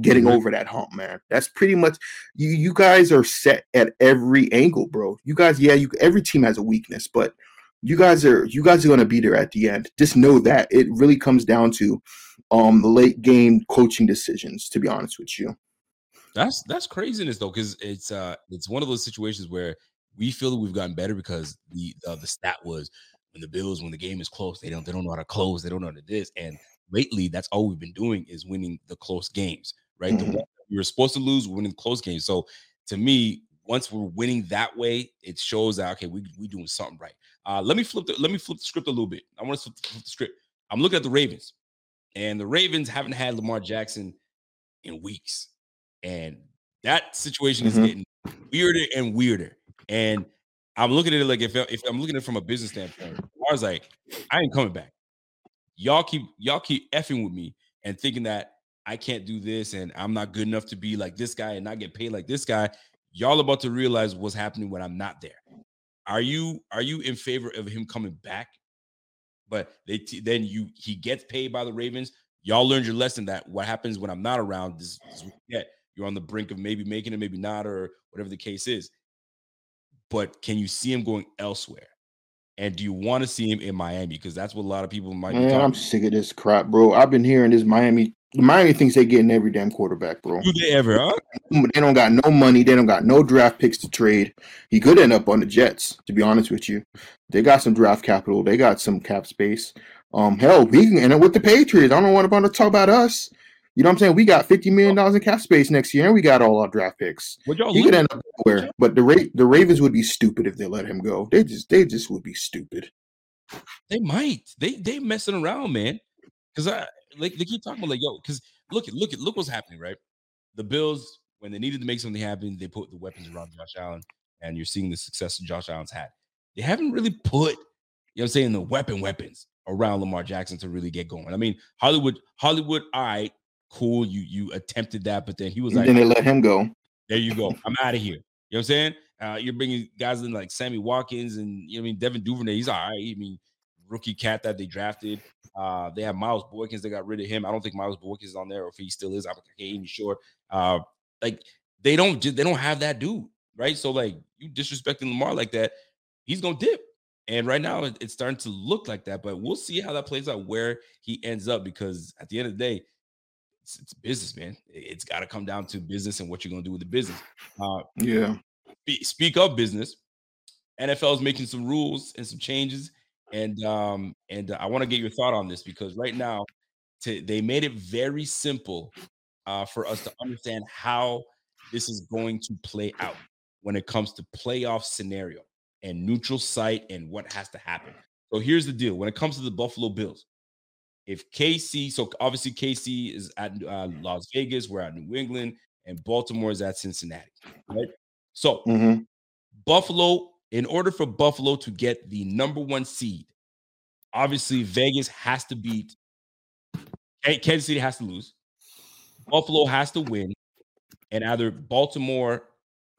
D: getting mm-hmm. over that hump, man. That's pretty much you. You guys are set at every angle, bro. You guys, yeah, you. Every team has a weakness, but you guys are you guys are going to be there at the end. Just know that it really comes down to um the late game coaching decisions. To be honest with you.
C: That's that's craziness though, because it's uh it's one of those situations where we feel that we've gotten better because the uh, the stat was when the Bills when the game is close they don't they don't know how to close they don't know how to this and lately that's all we've been doing is winning the close games right mm-hmm. the you're supposed to lose winning close games so to me once we're winning that way it shows that okay we we doing something right uh let me flip the let me flip the script a little bit I want to flip the script I'm looking at the Ravens and the Ravens haven't had Lamar Jackson in weeks and that situation mm-hmm. is getting weirder and weirder. And I'm looking at it like if if I'm looking at it from a business standpoint, I was like, I ain't coming back. Y'all keep y'all keep effing with me and thinking that I can't do this and I'm not good enough to be like this guy and not get paid like this guy. Y'all about to realize what's happening when I'm not there. Are you are you in favor of him coming back? But they t- then you he gets paid by the Ravens. Y'all learned your lesson that what happens when I'm not around is, is yeah, you're on the brink of maybe making it, maybe not, or whatever the case is. But can you see him going elsewhere? And do you want to see him in Miami? Because that's what a lot of people might be
D: Man, I'm sick of this crap, bro. I've been hearing this Miami. Miami thinks they getting every damn quarterback, bro.
C: Do they ever, huh?
D: They don't got no money. They don't got no draft picks to trade. He could end up on the Jets, to be honest with you. They got some draft capital. They got some cap space. Um, hell, we can end up with the Patriots. I don't want to talk about us. You know what I'm saying? We got fifty million oh. dollars in cap space next year, and we got all our draft picks.
C: Y'all
D: He could end up nowhere. But the Ra- the Ravens would be stupid if they let him go. They just they just would be stupid.
C: They might. They they messing around, man. Because I like they keep talking about like, yo, because look at look at look what's happening, right? The Bills, when they needed to make something happen, they put the weapons around Josh Allen, and you're seeing the success that Josh Allen's had. They haven't really put, you know what I'm saying, the weapon weapons around Lamar Jackson to really get going. I mean, Hollywood, Hollywood, all right, cool. You you attempted that, but then he was
D: And
C: like,
D: then they let him go.
C: there you go. I'm out of here. You know what I'm saying? Uh, you're bringing guys in like Sammy Watkins and you know what I mean Devin Duvernay. He's all right. I mean, rookie cat that they drafted. Uh, they have Miles Boykins. They got rid of him. I don't think Miles Boykins is on there, or if he still is, I'm not even sure. Uh, like they don't just they don't have that dude, right? So like you disrespecting Lamar like that, he's gonna dip. And right now it's starting to look like that, but we'll see how that plays out where he ends up because at the end of the day, it's, it's business, man. It- It's got to come down to business and what you're gonna do with the business. Uh,
D: Yeah.
C: spe- speak of business, NFL is making some rules and some changes, and um, and I want to get your thought on this because right now, to, they made it very simple uh, for us to understand how this is going to play out when it comes to playoff scenario and neutral site and what has to happen. So here's the deal: when it comes to the Buffalo Bills, if KC, so obviously KC is at uh, Las Vegas, we're at New England, and Baltimore is at Cincinnati, right? So
D: hmm
C: Buffalo, in order for Buffalo to get the number one seed, obviously Vegas has to beat Kansas City has to lose. Buffalo has to win, and either Baltimore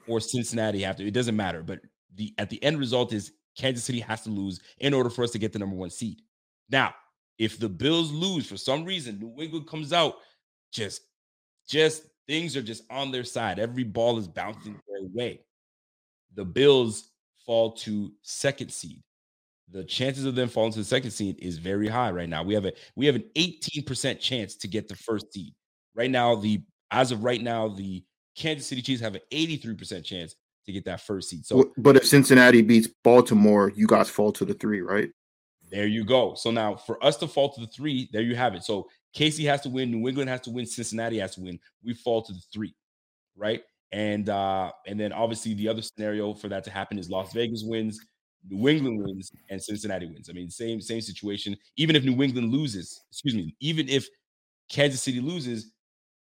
C: or Cincinnati have to. It doesn't matter, but the at the end result is Kansas City has to lose in order for us to get the number one seed. Now, if the Bills lose for some reason, New England comes out just, just things are just on their side. Every ball is bouncing mm. their way. The Bills fall to second seed. The chances of them falling to the second seed is very high right now. We have a we have an 18% chance to get the first seed. Right now, the as of right now, the Kansas City Chiefs have an 83% chance to get that first seed. So
D: but if Cincinnati beats Baltimore, you guys fall to the three, right?
C: There you go. So now for us to fall to the three, there you have it. So Casey has to win, New England has to win, Cincinnati has to win. We fall to the three, right? And uh, and then obviously the other scenario for that to happen is Las Vegas wins, New England wins, and Cincinnati wins. I mean, same same situation. Even if New England loses, excuse me, even if Kansas City loses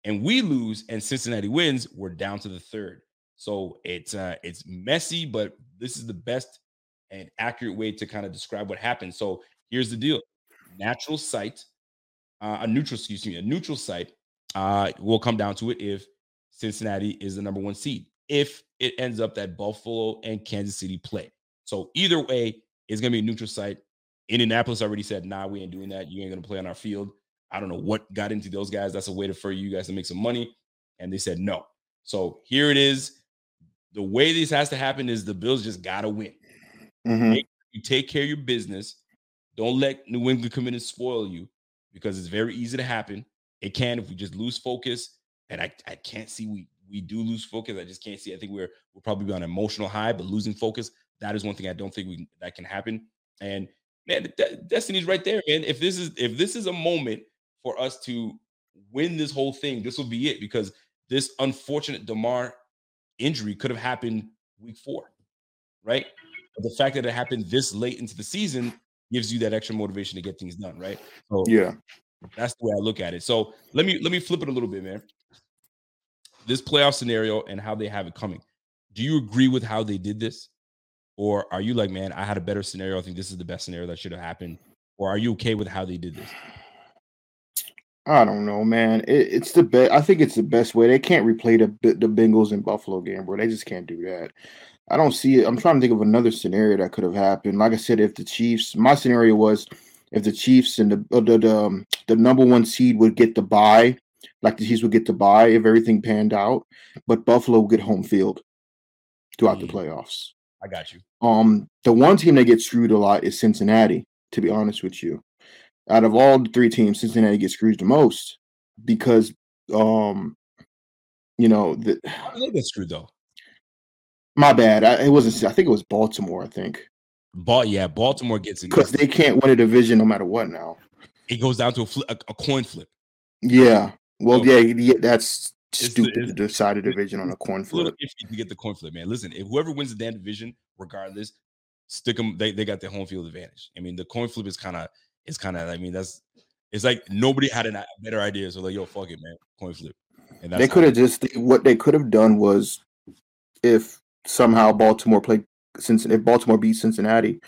C: and we lose and Cincinnati wins, we're down to the third. So it's uh it's messy, but this is the best and accurate way to kind of describe what happened. So here's the deal: natural site, uh, a neutral, excuse me, a neutral site uh, will come down to it if Cincinnati is the number one seed. If it ends up that Buffalo and Kansas City play, so either way, it's gonna be a neutral site. Indianapolis already said, "Nah, we ain't doing that. You ain't gonna play on our field." I don't know what got into those guys. That's a way to for you guys to make some money, and they said no. So here it is. The way this has to happen is the Bills just gotta win.
D: Hmm
C: Make- You take care of your business. Don't let New England come in and spoil you because it's very easy to happen. It can if we just lose focus. And I, I can't see we we do lose focus. I just can't see. I think we're we'll probably on an emotional high, but losing focus, that is one thing I don't think we that can happen. And man, destiny's right there, man. If this is if this is a moment for us to win this whole thing, this will be it because this unfortunate Damar injury could have happened week four, right? But the fact that it happened this late into the season gives you that extra motivation to get things done, right? So
D: Yeah.
C: that's the way I look at it. So let me let me flip it a little bit, man. This playoff scenario and how they have it coming. Do you agree with how they did this? Or are you like, man, I had a better scenario. I think this is the best scenario that should have happened. Or are you okay with how they did this?
D: I don't know, man. It, it's the best. I think it's the best way. They can't replay the the Bengals and Buffalo game, bro. They just can't do that. I don't see it. I'm trying to think of another scenario that could have happened. Like I said, if the Chiefs, my scenario was if the Chiefs and the uh, the the, um, the number one seed would get the bye, like the Chiefs would get the bye if everything panned out, but Buffalo would get home field throughout the
C: Mm.
D: playoffs.
C: I got you.
D: Um, the one team that gets screwed a lot is Cincinnati. To be honest with you, out of all the three teams, Cincinnati gets screwed the most because, um, you know, the,
C: How did they get screwed though?
D: My bad. I, it wasn't. I think it was Baltimore. I think
C: Ball, yeah, Baltimore gets it.
D: because they can't win a division no matter what now.
C: It goes down to a, fli a, a coin flip.
D: Yeah. Well,
C: Oh.
D: yeah, yeah, that's
C: It's
D: stupid
C: it's-
D: to decide a division on a coin
C: It's
D: flip.
C: If to get the coin flip, man. Listen, if whoever wins the damn division, regardless, stick them. They, they got the home field advantage. I mean, the coin flip is kind of is kind of. I mean, that's it's like nobody had a better idea. So like, yo, fuck it, man, coin flip. And that's
D: They could have just what they could have done was if somehow Baltimore played Cincinnati, if Baltimore beat Cincinnati,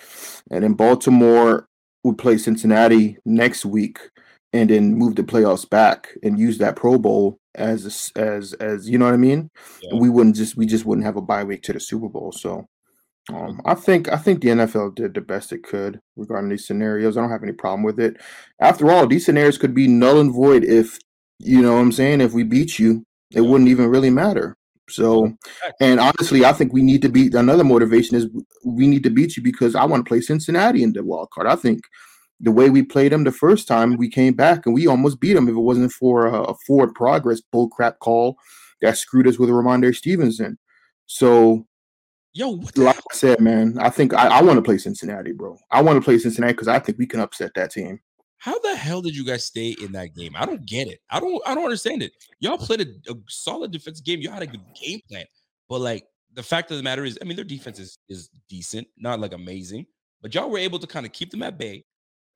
D: and then Baltimore would play Cincinnati next week, and then move the playoffs back and use that Pro Bowl as as as you know what I mean.
C: Yeah.
D: We wouldn't just we just wouldn't have a bye week to the Super Bowl. So. Um, I think I think the NFL did the best it could regarding these scenarios. I don't have any problem with it. After all, these scenarios could be null and void if you know what I'm saying. If we beat you, it
C: Yeah.
D: wouldn't even really matter. So, and honestly, I think we need to beat. Another motivation is we need to beat you because I want to play Cincinnati in the wild card. I think the way we played them the first time, we came back and we almost beat them. If it wasn't for a, a forward progress bullcrap call that screwed us with Rhamondre Stevenson. So,
C: Yo, what
D: like? I said, man, I think I, I want to play Cincinnati, bro. I want to play Cincinnati because I think we can upset that team.
C: How the hell did you guys stay in that game? I don't get it. I don't. I don't understand it. Y'all played a, a solid defensive game. Y'all had a good game plan, but like the fact of the matter is, I mean, their defense is is decent, not like amazing, but y'all were able to kind of keep them at bay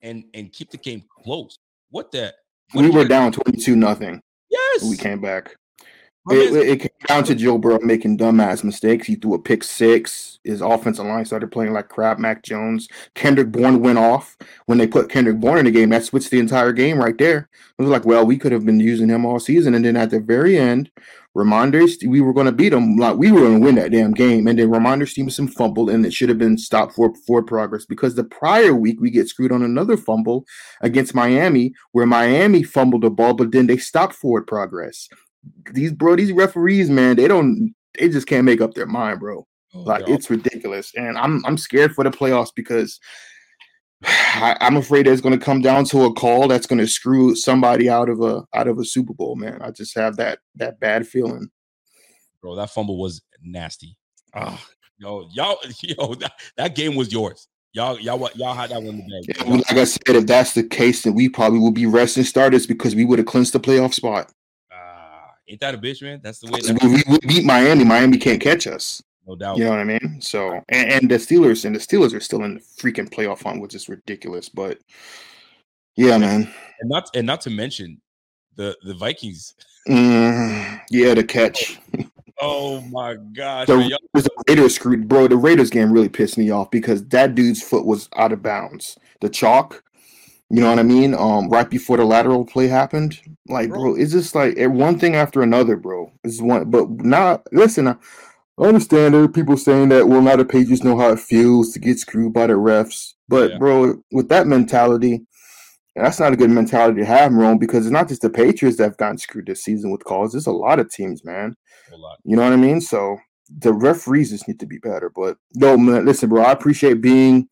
C: and and keep the game close. What the? What
D: we were down 22 nothing.
C: Yes,
D: We came back. It, it, it came down to Joe Burrow making dumbass mistakes. He threw a pick six. His offensive line started playing like crap. Mac Jones, Kendrick Bourne went off. When they put Kendrick Bourne in the game, that switched the entire game right there. It was like, well, we could have been using him all season. And then at the very end, Rhamondre, St- we were going to beat him. Like we were going to win that damn game. And then Rhamondre Stevenson fumbled, and it should have been stopped for forward progress because the prior week we get screwed on another fumble against Miami, where Miami fumbled the ball, but then they stopped forward progress these bro, these referees, man, they don't they just can't make up their mind, bro.
C: Oh,
D: Like it's ridiculous. And I'm I'm scared for the playoffs because I, I'm afraid it's gonna come down to a call that's gonna screw somebody out of a out of a Super Bowl, man. I just have that that bad feeling.
C: bro. That fumble was nasty. Ah, yo, y'all, yo, that, that game was yours. Y'all, y'all, y'all had that one today.
D: Yeah, like I said, if that's the case, then we probably will be resting starters because we would have clinched the playoff spot.
C: Ain't that a bitch, man? That's the way. That,
D: we, we beat Miami. Miami can't catch us.
C: no doubt.
D: You know what I mean? So, and, and the Steelers and the Steelers are still in the freaking playoff hunt, which is ridiculous. But yeah, man.
C: and not and not to mention the the Vikings.
D: Mm, yeah, the catch.
C: Oh my gosh,
D: The,
C: man,
D: the Raiders screwed, bro. The Raiders game really pissed me off because that dude's foot was out of bounds. The chalk, you know what I mean? Um, right before the lateral play happened, like, bro, it's just like eh, one thing after another, bro. It's one, but now listen. I understand there are people saying that well, now the Patriots know how it feels to get screwed by the refs, but
C: Yeah.
D: bro, with that mentality. That's not a good mentality to have, Rome, because it's not just the Patriots that have gotten screwed this season with calls. There's a lot of teams, man.
C: a lot.
D: You know what I mean? So the referees just need to be better. But no, man, listen, bro, I appreciate being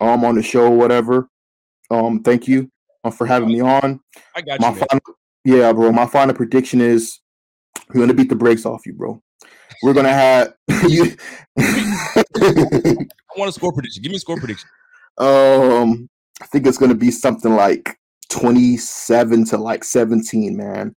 D: um on the show or whatever. Um, thank you uh, for having me on.
C: I got
D: My
C: you,
D: final, yeah, bro. My final prediction is we're gonna beat the brakes off you, bro. We're gonna have you.
C: I want a score prediction. Give me a score prediction.
D: um, I think it's gonna be something like twenty-seven to like seventeen, man.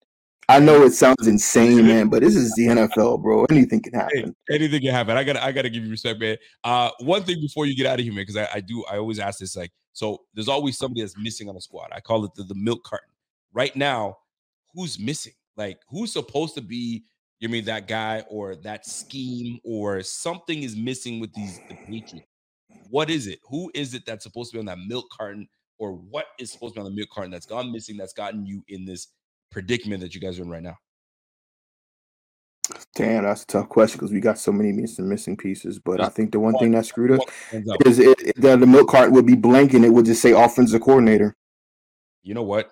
D: I know it sounds insane, man, but this is the NFL, bro. Anything can
C: Hey,
D: happen.
C: anything can happen. I gotta, I gotta give you respect, man. Uh, one thing before you get out of here, man, because I, I do, I always ask this, like, so there's always somebody that's missing on the squad. I call it the, the milk carton. Right now, who's missing? Like, who's supposed to be You mean that guy or that scheme or something is missing with these the Patriots? What is it? Who is it that's supposed to be on that milk carton, or what is supposed to be on the milk carton that's gone missing that's gotten you in this predicament that you guys are in right now?
D: Damn, that's a tough question because we got so many missing missing pieces. But I think the one thing that screwed us
C: up.
D: is it, that the milk cart would be blank and it would just say offensive coordinator.
C: you know what?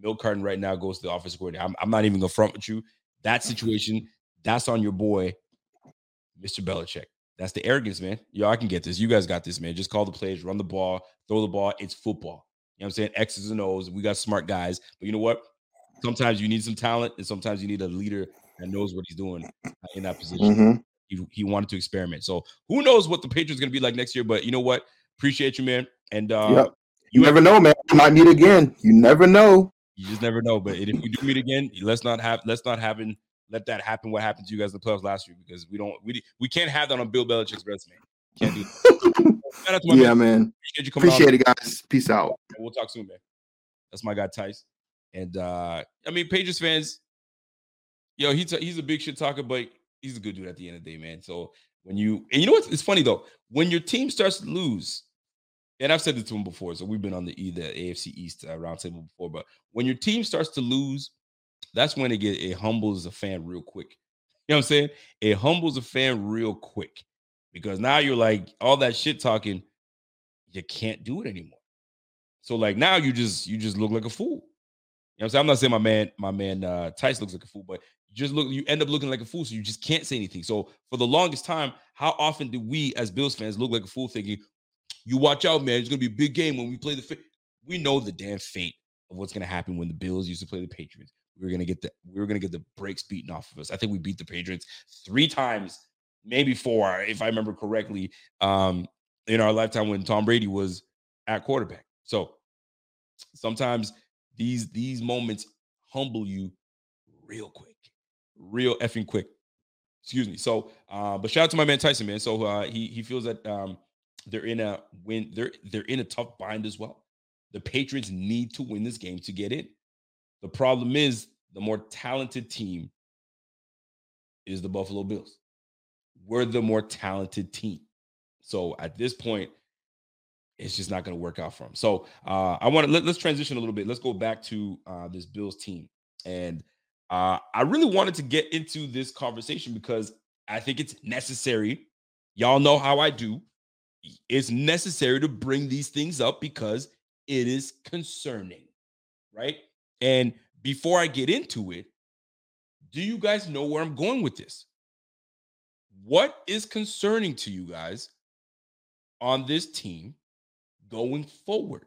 C: Milk carton right now goes to the office coordinator. I'm, I'm not even gonna front with you. That mm-hmm. situation, that's on your boy, Mr. Belichick. That's the arrogance, man. Yo, I can get this. You guys got this, man. Just call the plays, run the ball, throw the ball. It's football. You know what I'm saying? X's and O's. We got smart guys. But you know what? Sometimes you need some talent, and sometimes you need a leader that knows what he's doing uh, in that position.
D: hmm
C: He, he wanted to experiment. So who knows what the Patriots going to be like next year? But you know what? Appreciate you, man. And uh,
D: Yep.
C: you
D: You never know, man. We might meet again. You never know.
C: you just never know. But if we do meet again, let's not have let's not happen let that happen. What happened to you guys in the playoffs last year? Because we don't we we can't have that on Bill Belichick's resume. Can't do. That. Shout out to my
D: yeah,
C: man.
D: man.
C: Appreciate you coming.
D: Appreciate it, guys. Peace out.
C: We'll talk soon, man. That's my guy Tice. And uh I mean, Patriots fans, yo, he's a, he's a big shit talker, but he's a good dude at the end of the day, man. So when you and you know what? It's funny though when your team starts to lose, and I've said this to him before, so we've been on the either AFC East uh, roundtable before, but when your team starts to lose, that's when it get it humbles a fan real quick. You know what I'm saying? It humbles a fan real quick because now you're like all that shit talking, you can't do it anymore. So like now you just you just look like a fool. You know what I'm saying? I'm not saying my man, my man uh Tice looks like a fool, but just look, you end up looking like a fool. So you just can't say anything. So for the longest time, how often do we as Bills fans look like a fool thinking, you watch out, man, it's gonna be a big game when we play the fa-" we know the damn fate of what's gonna happen when the Bills used to play the Patriots. We were gonna get the we were gonna get the brakes beaten off of us. I think we beat the Patriots three times, maybe four, if I remember correctly, um, in our lifetime when Tom Brady was at quarterback. So sometimes these these moments humble you real quick, real effing quick. Excuse me. So, uh, but shout out to my man Tyson, man. So uh, he he feels that um, they're in a win. They're they're in a tough bind as well. The Patriots need to win this game to get in. The problem is the more talented team is the Buffalo Bills. We're the more talented team. So at this point, it's just not going to work out for him. So uh, I want to let, let's transition a little bit. Let's go back to uh, this Bills team, and uh, I really wanted to get into this conversation because I think it's necessary. Y'all know how I do. It's necessary to bring these things up because it is concerning, right? And before I get into it, do you guys know where I'm going with this? What is concerning to you guys on this team going forward?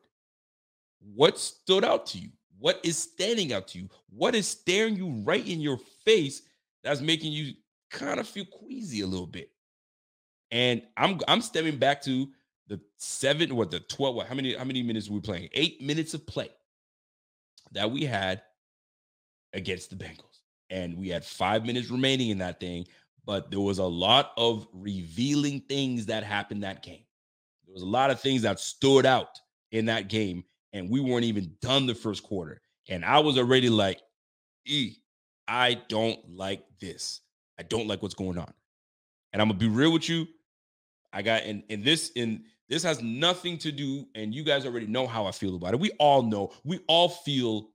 C: What stood out to you? What is standing out to you? What is staring you right in your face that's making you kind of feel queasy a little bit? And I'm I'm stepping back to the seven, what the 12, what how many how many minutes were we playing? Eight minutes of play that we had against the Bengals. And we had five minutes remaining in that thing, but there was a lot of revealing things that happened that game. There was a lot of things that stood out in that game, and we weren't even done the first quarter. And I was already like, E, I don't like this. I don't like what's going on. And I'm gonna be real with you. I got and and this in this has nothing to do, and you guys already know how I feel about it. We all know, we all feel, you know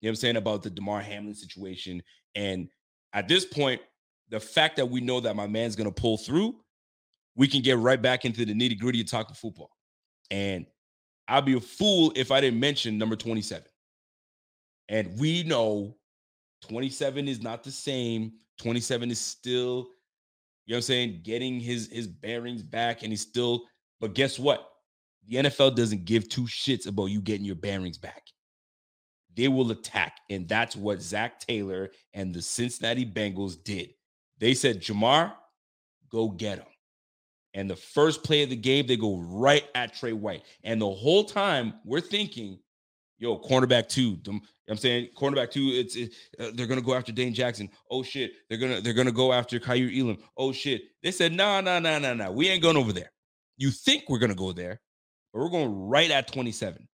C: what I'm saying, about the Damar Hamlin situation. And at this point, the fact that we know that my man's gonna pull through, we can get right back into the nitty gritty of talking football. And I'd be a fool if I didn't mention number 27. And we know 27 is not the same. 27 is still, you know what I'm saying, getting his his bearings back, and he's still, but guess what? The NFL doesn't give two shits about you getting your bearings back. They will attack. And that's what Zac Taylor and the Cincinnati Bengals did. They said, Jamar, go get him. And the first play of the game, they go right at Trey White. And the whole time we're thinking, yo, cornerback two. I'm saying cornerback two. It's it, uh, they're gonna go after Dane Jackson. Oh shit, they're gonna they're gonna go after Kaiir Elam. Oh shit. They said, no, no, no, no, no. We ain't going over there. You think we're gonna go there, but we're going right at 27.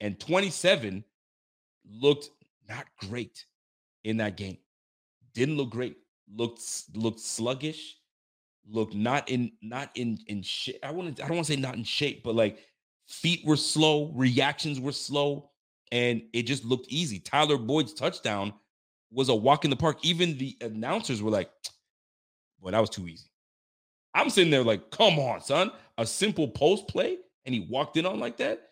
C: And 27 looked not great in that game. Didn't look great. looked looked sluggish, looked not in not in in shape. I want to I don't want to say not in shape, but like feet were slow, reactions were slow, and it just looked easy. Tyler Boyd's touchdown was a walk in the park. Even the announcers were like, "Boy, that was too easy." I'm sitting there like, "Come on, son, a simple post play." And he walked in on like that.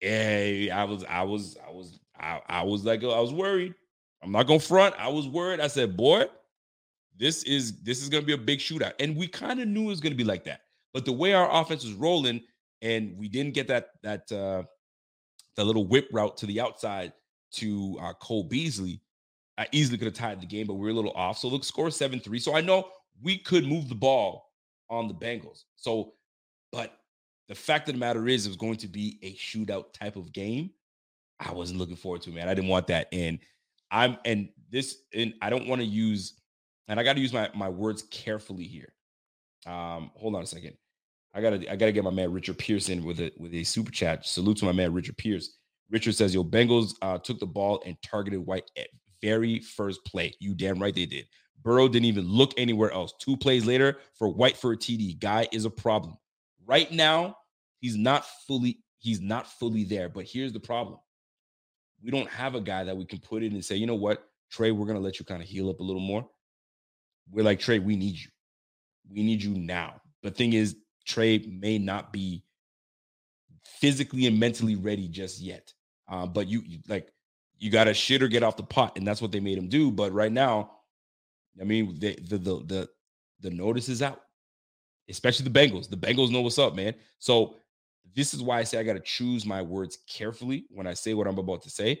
C: Yeah, I was, I was, I was, I, I was like, I was worried. I'm not gonna front. I was worried. I said, boy, this is this is gonna be a big shootout. And we kind of knew it was gonna be like that. But the way our offense was rolling, and we didn't get that that uh the little whip route to the outside to uh Cole Beasley, I easily could have tied the game, but we were a little off. So look, score 7-3. So I know we could move the ball on the Bengals. So, but the fact of the matter is, it was going to be a shootout type of game. I wasn't looking forward to, man. I didn't want that. And I'm and this and I don't want to use and I got to use my my words carefully here. Um, hold on a second. I gotta I gotta get my man Richard Pearson with a with a super chat. Salute to my man Richard Pierce. Richard says, "Yo, Bengals uh, took the ball and targeted White at very first play. You damn right they did. Burrow didn't even look anywhere else. Two plays later for White for a TD. Guy is a problem. Right now, he's not fully he's not fully there. But here's the problem: we don't have a guy that we can put in and say, you know what, Trey, we're gonna let you kind of heal up a little more. We're like Trey, we need you. We need you now. The thing is, Trey may not be physically and mentally ready just yet. Uh, but you, you like you got to shit or get off the pot, and that's what they made him do. But right now, I mean, the the the the, the notice is out, especially the Bengals. The Bengals know what's up, man. So this is why I say I got to choose my words carefully when I say what I'm about to say.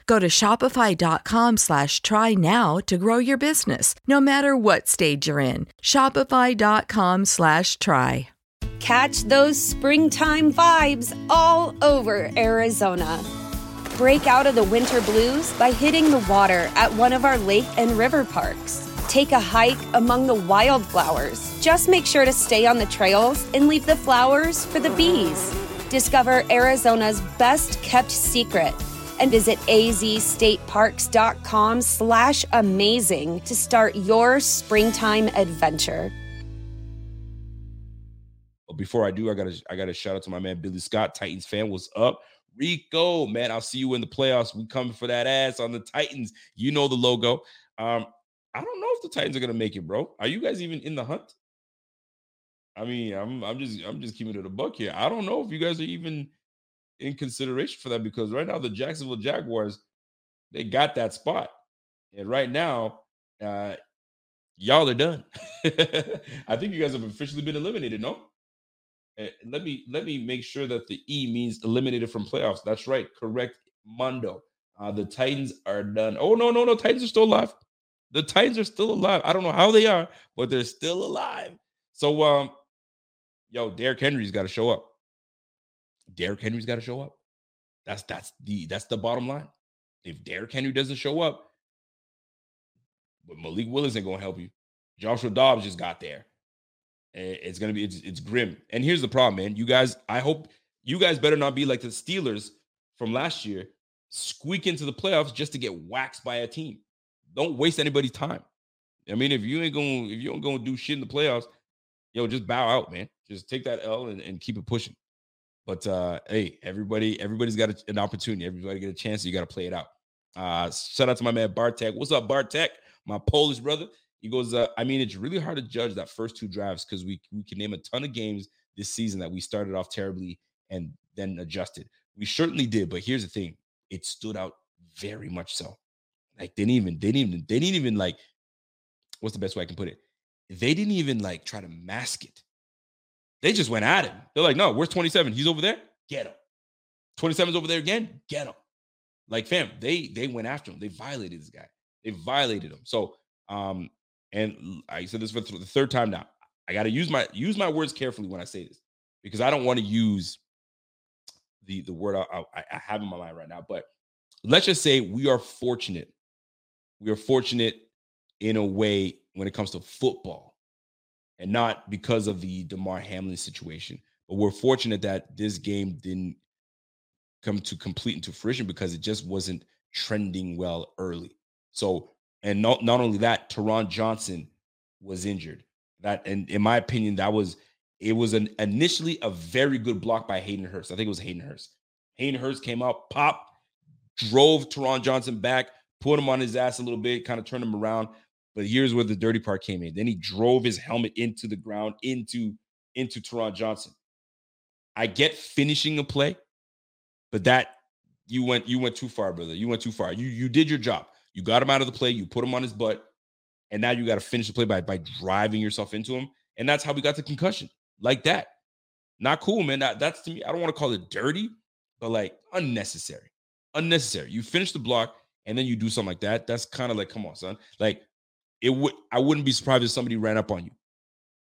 E: Go to shopify.com slash try now to grow your business, no matter what stage you're in. Shopify.com slash try.
F: Catch those springtime vibes all over Arizona. Break out of the winter blues by hitting the water at one of our lake and river parks. Take a hike among the wildflowers. Just make sure to stay on the trails and leave the flowers for the bees. Discover Arizona's best kept secret and visit azstateparks.com slash amazing to start your springtime adventure.
C: Before I do, I gotta I gotta shout out to my man Billy Scott, Titans fan. What's up? Rico, man, I'll see you in the playoffs. We coming for that ass on the Titans. You know the logo. Um, I don't know if the Titans are gonna make it, bro. Are you guys even in the hunt? I mean, I'm I'm just I'm just keeping it a buck here. I don't know if you guys are even in consideration for that because right now the Jacksonville Jaguars they got that spot, and right now, uh, y'all are done. I think you guys have officially been eliminated. No, uh, let me let me make sure that the E means eliminated from playoffs. That's right, correct, Mondo. Uh, the Titans are done. Oh no, no, no, Titans are still alive. The Titans are still alive. I don't know how they are, but they're still alive. So, um, yo, Derrick Henry's got to show up. Derrick Henry's got to show up. That's that's the that's the bottom line. If Derrick Henry doesn't show up, but Malik Willis ain't gonna help you. Joshua Dobbs just got there. It's gonna be it's, it's grim. And here's the problem, man. You guys, I hope you guys better not be like the Steelers from last year, squeak into the playoffs just to get waxed by a team. Don't waste anybody's time. I mean, if you ain't gonna if you don't go do shit in the playoffs, yo, just bow out, man. Just take that L and, and keep it pushing. But uh, hey, everybody, everybody's got a, an opportunity. Everybody get a chance. You got to play it out. Uh, shout out to my man Bartek. What's up, Bartek? My Polish brother. He goes, uh, I mean, it's really hard to judge that first two drives because we we can name a ton of games this season that we started off terribly and then adjusted. We certainly did, but here's the thing: it stood out very much so. Like they didn't even, they didn't even, they didn't even like. What's the best way I can put it? They didn't even like try to mask it. They just went at him. They're like, no, where's 27? He's over there. Get him. 27's over there again. Get him. Like, fam, they they went after him. They violated this guy. They violated him. So, um, and I said this for the third time now. I got to use my use my words carefully when I say this because I don't want to use the the word I, I, I have in my mind right now. But let's just say we are fortunate. We are fortunate in a way when it comes to football, and not because of the Damar Hamlin situation. But we're fortunate that this game didn't come to complete into fruition because it just wasn't trending well early. So, and not not only that, Taron Johnson was injured. That, and in my opinion, that was it was an initially a very good block by Hayden Hurst. I think it was Hayden Hurst. Hayden Hurst came out, pop, drove Taron Johnson back, put him on his ass a little bit, kind of turned him around. But here's where the dirty part came in. Then he drove his helmet into the ground, into into Taron Johnson. I get finishing a play, but that you went you went too far, brother. You went too far. You you did your job. You got him out of the play. You put him on his butt, and now you got to finish the play by by driving yourself into him. And that's how we got the concussion, like that. Not cool, man. That, that's to me. I don't want to call it dirty, but like unnecessary, unnecessary. You finish the block and then you do something like that. That's kind of like, come on, son. Like it would. I wouldn't be surprised if somebody ran up on you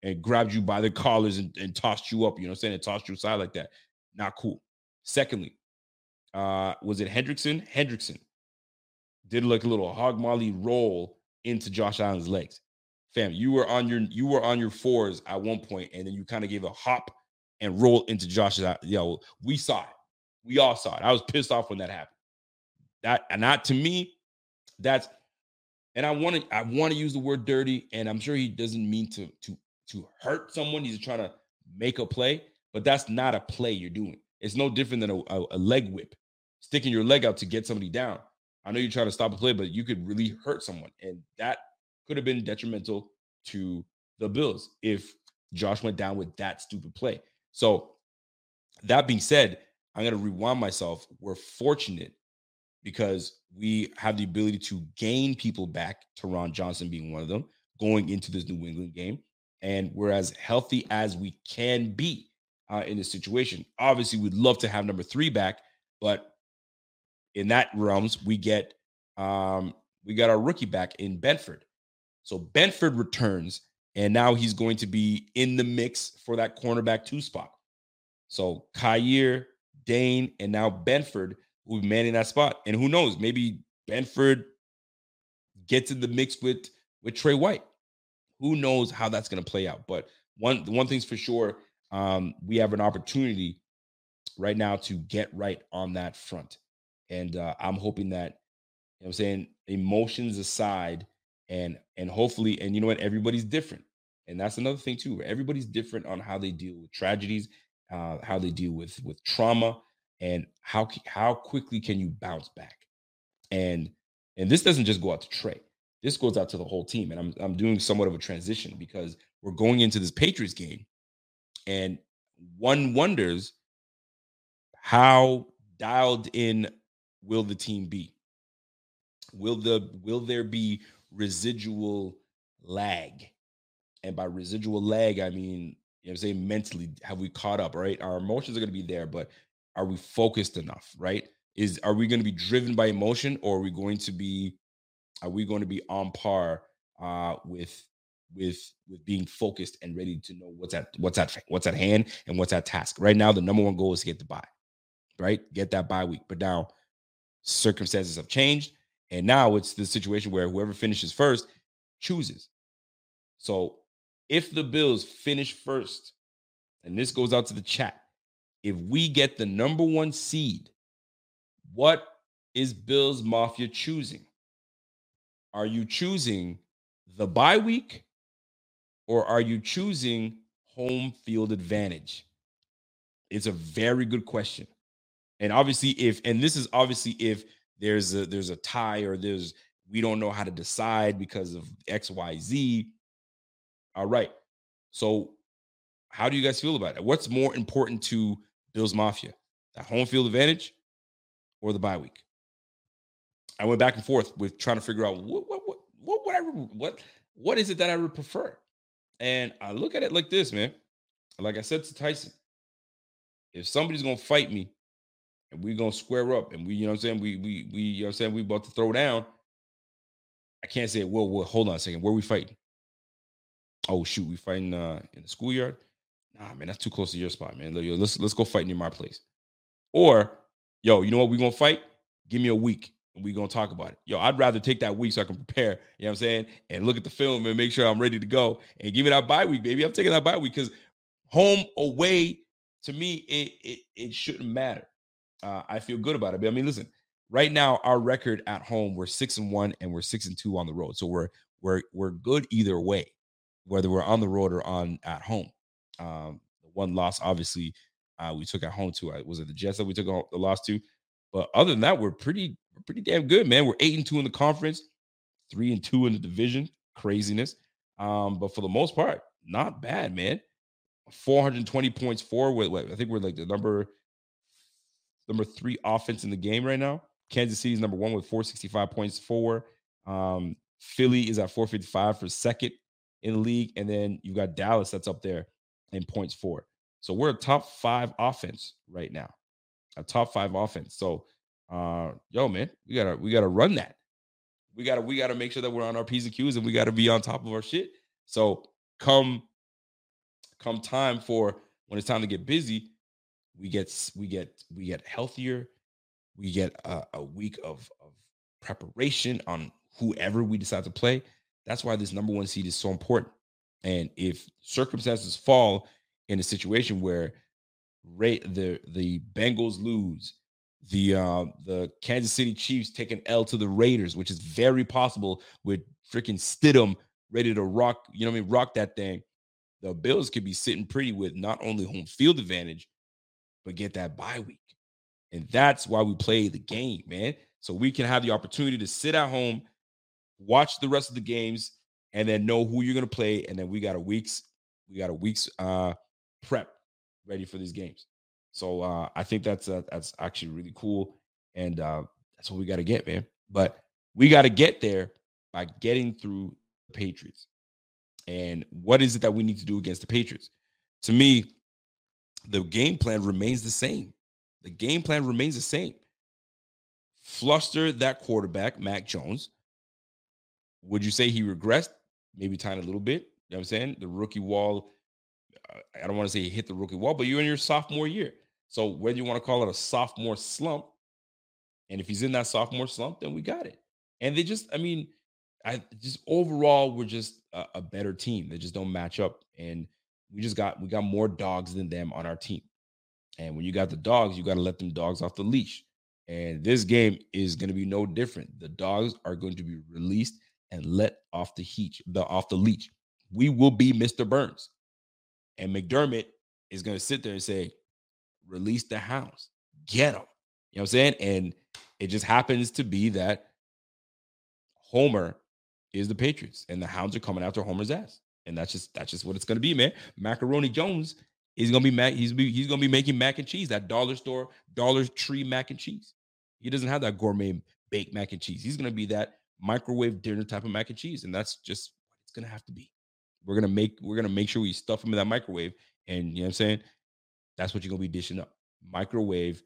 C: and grabbed you by the collars and, and tossed you up. You know, what I'm saying and tossed you aside like that. Not cool. Secondly, uh, was it Hendrickson? Hendrickson did like a little hog molly roll into Josh Allen's legs. Fam, you were on your you were on your fours at one point, and then you kind of gave a hop and roll into Josh's. Yo, we saw it. We all saw it. I was pissed off when that happened. That and not to me, that's and I want to I want to use the word dirty, and I'm sure he doesn't mean to to to hurt someone. He's trying to make a play, but that's not a play you're doing. It's no different than a, a, a leg whip, sticking your leg out to get somebody down. I know you're trying to stop a play, but you could really hurt someone. And that could have been detrimental to the Bills if Josh went down with that stupid play. So, that being said, I'm going to rewind myself. We're fortunate because we have the ability to gain people back, Taron Johnson being one of them, going into this New England game. And we're as healthy as we can be uh, in this situation. Obviously, we'd love to have number three back, but in that realms, we get um, we got our rookie back in Benford. So Benford returns, and now he's going to be in the mix for that cornerback two spot. So Kaiir, Dane, and now Benford be manning that spot. And who knows, maybe Benford gets in the mix with with Trey White. Who knows how that's going to play out? But one one thing's for sure, um, we have an opportunity right now to get right on that front. And uh, I'm hoping that, you know what I'm saying, emotions aside, and and hopefully, and you know what, everybody's different. And that's another thing too. Everybody's different on how they deal with tragedies, uh, how they deal with with trauma, and how how quickly can you bounce back. And and this doesn't just go out to Trey. This goes out to the whole team. And I'm I'm doing somewhat of a transition because we're going into this Patriots game, and one wonders how dialed in will the team be? Will the will there be residual lag? And by residual lag, I mean, you know I'm saying mentally, have we caught up, right? Our emotions are going to be there, but are we focused enough, right? Is are we going to be driven by emotion or are we going to be are we going to be on par uh with with with being focused and ready to know what's at what's at what's at hand and what's at task. Right now, the number one goal is to get the buy, right? Get that bye week. But now circumstances have changed. And now it's the situation where whoever finishes first chooses. So if the Bills finish first, and this goes out to the chat, if we get the number one seed, what is Bills Mafia choosing? Are you choosing the bye week or are you choosing home field advantage? It's a very good question. And obviously, if and this is obviously if there's a there's a tie or there's we don't know how to decide because of X, Y, Z. All right. So how do you guys feel about it? What's more important to Bills Mafia? The home field advantage or the bye week? I went back and forth with trying to figure out what what what what what, I, what, what is it that I would prefer. And I look at it like this, man. Like I said to Tyson, if somebody's gonna fight me and we're gonna square up and we, you know what I'm saying, we we we you know what I'm saying, we about to throw down. I can't say, well, well, hold on a second, where we fighting? Oh shoot, we fighting uh in the schoolyard. Nah, man, that's too close to your spot, man. Let's let's go fight near my place. Or, yo, you know what? We're gonna fight. Give me a week and we're gonna talk about it. Yo, I'd rather take that week so I can prepare, you know what I'm saying, and look at the film and make sure I'm ready to go and give me that bye week, baby. I'm taking that bye week because home away to me, it it, it shouldn't matter. Uh, I feel good about it. But I mean, listen, right now our record at home, we're six and one and we're six and two on the road. So we're we're we're good either way, whether we're on the road or on at home. Um, the one loss, obviously, uh, we took at home to. Uh, was it the Jets that we took the loss to? But other than that, we're pretty we're pretty damn good, man. We're eight and two in the conference, three and two in the division. Craziness. Um, but for the most part, not bad, man. 420 points for with I think we're like the number number three offense in the game right now. Kansas City is number one with 465 points for. Um, Philly is at 455 for second in the league, and then you've got Dallas that's up there in points for. So we're a top five offense right now, a top five offense. So, uh, yo, man, we gotta we gotta run that. We gotta we gotta make sure that we're on our p's and q's, and we gotta be on top of our shit. So come come time for when it's time to get busy, we get we get we get healthier. We get a, a week of of preparation on whoever we decide to play. That's why this number one seed is so important. And if circumstances fall in a situation where rate the the Bengals lose, the uh, the Kansas City Chiefs take an L to the Raiders, which is very possible with freaking Stidham ready to rock, you know what I mean, rock that thing. The Bills could be sitting pretty with not only home field advantage, but get that bye week. And that's why we play the game, man. So we can have the opportunity to sit at home, watch the rest of the games, and then know who you're gonna play. And then we got a week's we got a week's uh prep ready for these games. So uh I think that's uh, that's actually really cool. And uh that's what we got to get, man. But we got to get there by getting through the Patriots. And what is it that we need to do against the Patriots? To me, the game plan remains the same. The game plan remains the same. Fluster that quarterback, Mac Jones. Would you say he regressed? Maybe tiny a little bit. You know what I'm saying? The rookie wall, uh, I don't want to say hit the rookie wall, but you're in your sophomore year. So whether you want to call it a sophomore slump, and if he's in that sophomore slump, then we got it. And they just, I mean, I just overall, we're just a, a better team. They just don't match up. And we just got we got more dogs than them on our team. And when you got the dogs, you got to let them dogs off the leash. And this game is going to be no different. The dogs are going to be released and let off the heat, the off the leash. We will be Mr. Burns. And McDermott is going to sit there and say, release the hounds, get them. You know what I'm saying? And it just happens to be that Homer is the Patriots, and the hounds are coming after Homer's ass and that's just that's just what it's gonna be, man. Macaroni Jones is gonna be mac. He's be, he's gonna be making mac and cheese, that dollar store, Dollar Tree mac and cheese. He doesn't have that gourmet baked mac and cheese. He's gonna be that microwave dinner type of mac and cheese, and that's just what it's gonna have to be. We're gonna make we're gonna make sure we stuff them in that microwave, and you know what I'm saying. That's what you're gonna be dishing up: microwave,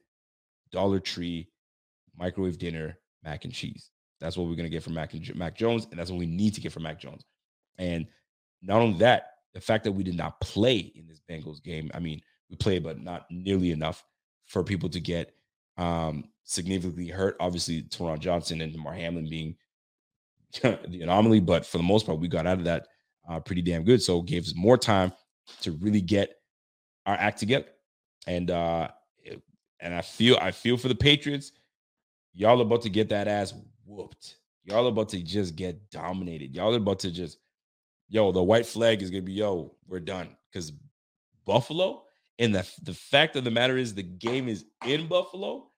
C: Dollar Tree, microwave dinner, mac and cheese. That's what we're gonna get from Mac and Mac Jones, and that's what we need to get from Mac Jones. And not only that, the fact that we did not play in this Bengals game. I mean, we played, but not nearly enough for people to get um, significantly hurt. Obviously, Taron Johnson and Damar Hamlin being the anomaly, but for the most part, we got out of that uh, pretty damn good. So gave us more time to really get our act together. And uh, and I feel I feel for the Patriots. Y'all about to get that ass whooped. Y'all about to just get dominated. Y'all are about to just yo, the white flag is gonna be yo, we're done. Because Buffalo And the, the fact of the matter is, the game is in Buffalo.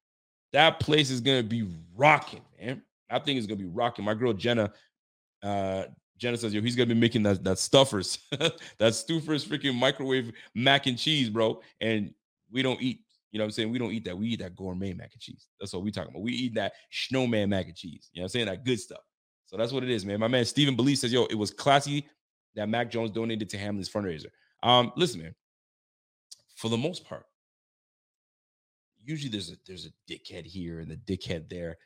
C: That place is to be rocking, man. I think it's to be rocking. My girl Jenna, uh, Jenna says, yo, he's to be making that, that Stouffer's, that Stouffer's freaking microwave mac and cheese, bro. And we don't eat, you know what I'm saying? We don't eat that. We eat that gourmet mac and cheese. That's what we talking about. We eat that snowman mac and cheese. You know what I'm saying? That good stuff. So that's what it is, man. My man Stephen Belize says, yo, it was classy that Mac Jones donated to Hamlin's fundraiser. Um, listen, man, for the most part, usually there's a there's a dickhead here and a dickhead there.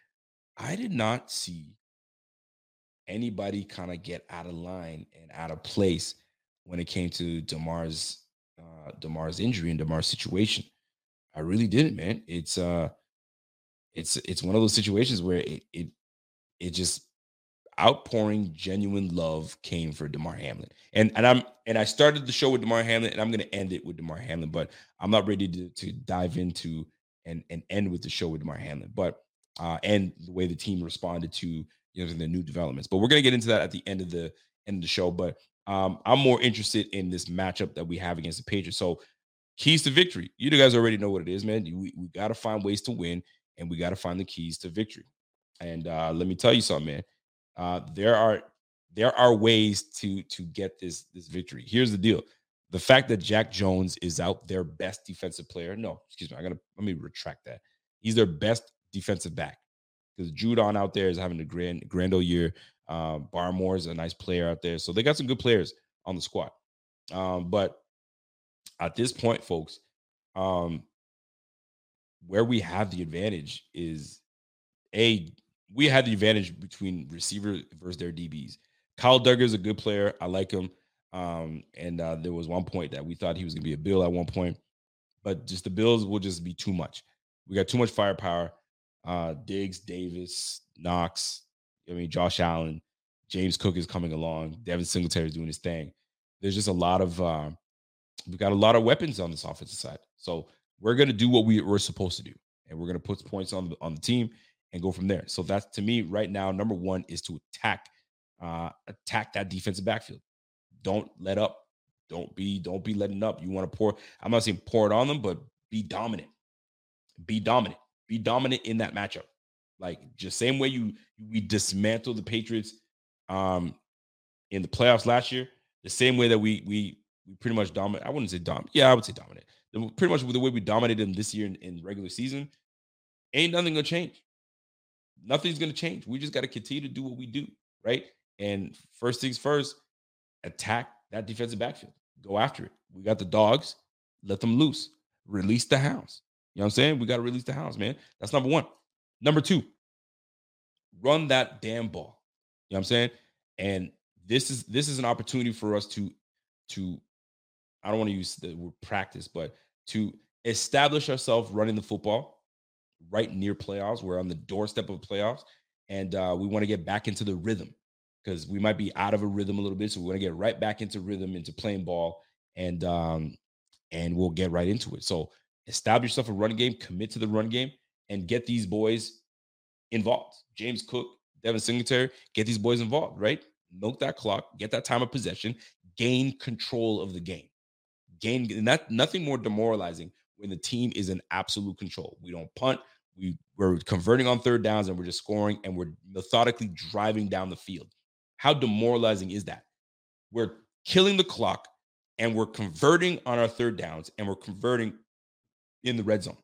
C: I did not see anybody kind of get out of line and out of place when it came to Damar's uh Damar's injury and Damar's situation. I really didn't, man. It's uh it's it's one of those situations where it it it just outpouring genuine love came for Damar Hamlin. And and I'm and I started the show with Damar Hamlin and I'm going to end it with Damar Hamlin, but I'm not ready to, to dive into and and end with the show with Damar Hamlin. But uh and the way the team responded to you know the new developments. But we're to get into that at the end of the end of the show, but um I'm more interested in this matchup that we have against the Patriots. So keys to victory. You guys already know what it is, man. We, we got to find ways to win and we got to find the keys to victory. And uh, let me tell you something, man. Uh, there are there are ways to to get this this victory. Here's the deal: the fact that Jack Jones is out, their best defensive player. No, excuse me. I'm gonna let me retract that. He's their best defensive back because Judon out there is having a grand grand old year. Uh, Barmore is a nice player out there, so they got some good players on the squad. Um, but at this point, folks, um, where we have the advantage is a we had the advantage between receiver versus their DBs. Kyle Dugger is a good player. I like him. Um, and uh, there was one point that we thought he was going to be a Bill at one point, but just the Bills will just be too much. We got too much firepower. Uh, Diggs, Davis, Knox, I mean, Josh Allen, James Cook is coming along. Devin Singletary is doing his thing. There's just a lot of, uh, we've got a lot of weapons on this offensive side. So we're to do what we, we're supposed to do. And we're to put points on the, on the team and go from there. So that's to me right now. Number one is to attack, uh, attack that defensive backfield. Don't let up. Don't be don't be letting up. You want to pour. I'm not saying pour it on them, but be dominant. Be dominant. Be dominant in that matchup. Like just same way you we dismantled the Patriots um in the playoffs last year. The same way that we we we pretty much dominate. I wouldn't say dominant. Yeah, I would say dominant. The, pretty much the way we dominated them this year in, in regular season. Ain't nothing gonna change nothing's to change. We just got to continue to do what we do, right? And first things first, attack that defensive backfield. Go after it. We got the dogs. Let them loose. Release the hounds. Know what I'm saying? We got to release the hounds, man. That's number one. Number two, run that damn ball. You know what I'm saying? And this is this is an opportunity for us to to I don't want to use the word practice, but to establish ourselves running the football right near playoffs. We're on the doorstep of playoffs, and uh, we want to get back into the rhythm because we might be out of a rhythm a little bit. So we want to get right back into rhythm, into playing ball, and um, and we'll get right into it. So establish yourself a running game, commit to the run game, and get these boys involved. James Cook, Devin Singletary, get these boys involved. Right, milk that clock, get that time of possession, gain control of the game. Gain that nothing more demoralizing when the team is in absolute control. We don't punt. We, we're converting on third downs and we're just scoring and we're methodically driving down the field. How demoralizing is that? We're killing the clock and we're converting on our third downs and we're converting in the red zone.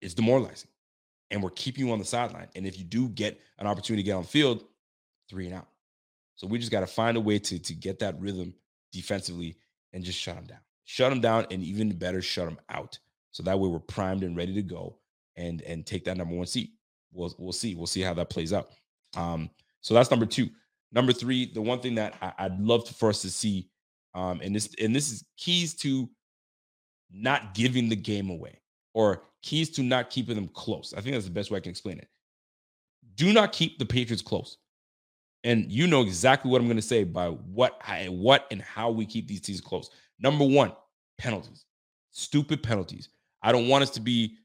C: It's demoralizing. And we're keeping you on the sideline. And if you do get an opportunity to get on the field, three and out. So we just got to find a way to, to get that rhythm defensively and just shut them down shut them down, and even better, shut them out. So that way we're primed and ready to go and and take that number one seat. We'll we'll see. We'll see how that plays out. Um, so that's number two. Number three, the one thing that I, would love for us to see, um, and this and this is keys to not giving the game away or keys to not keeping them close. I think that's the best way I can explain it. Do not keep the Patriots close. And you know exactly what I'm going to say by what I, what and how we keep these teams close. Number one, penalties. Stupid penalties. I don't want us to be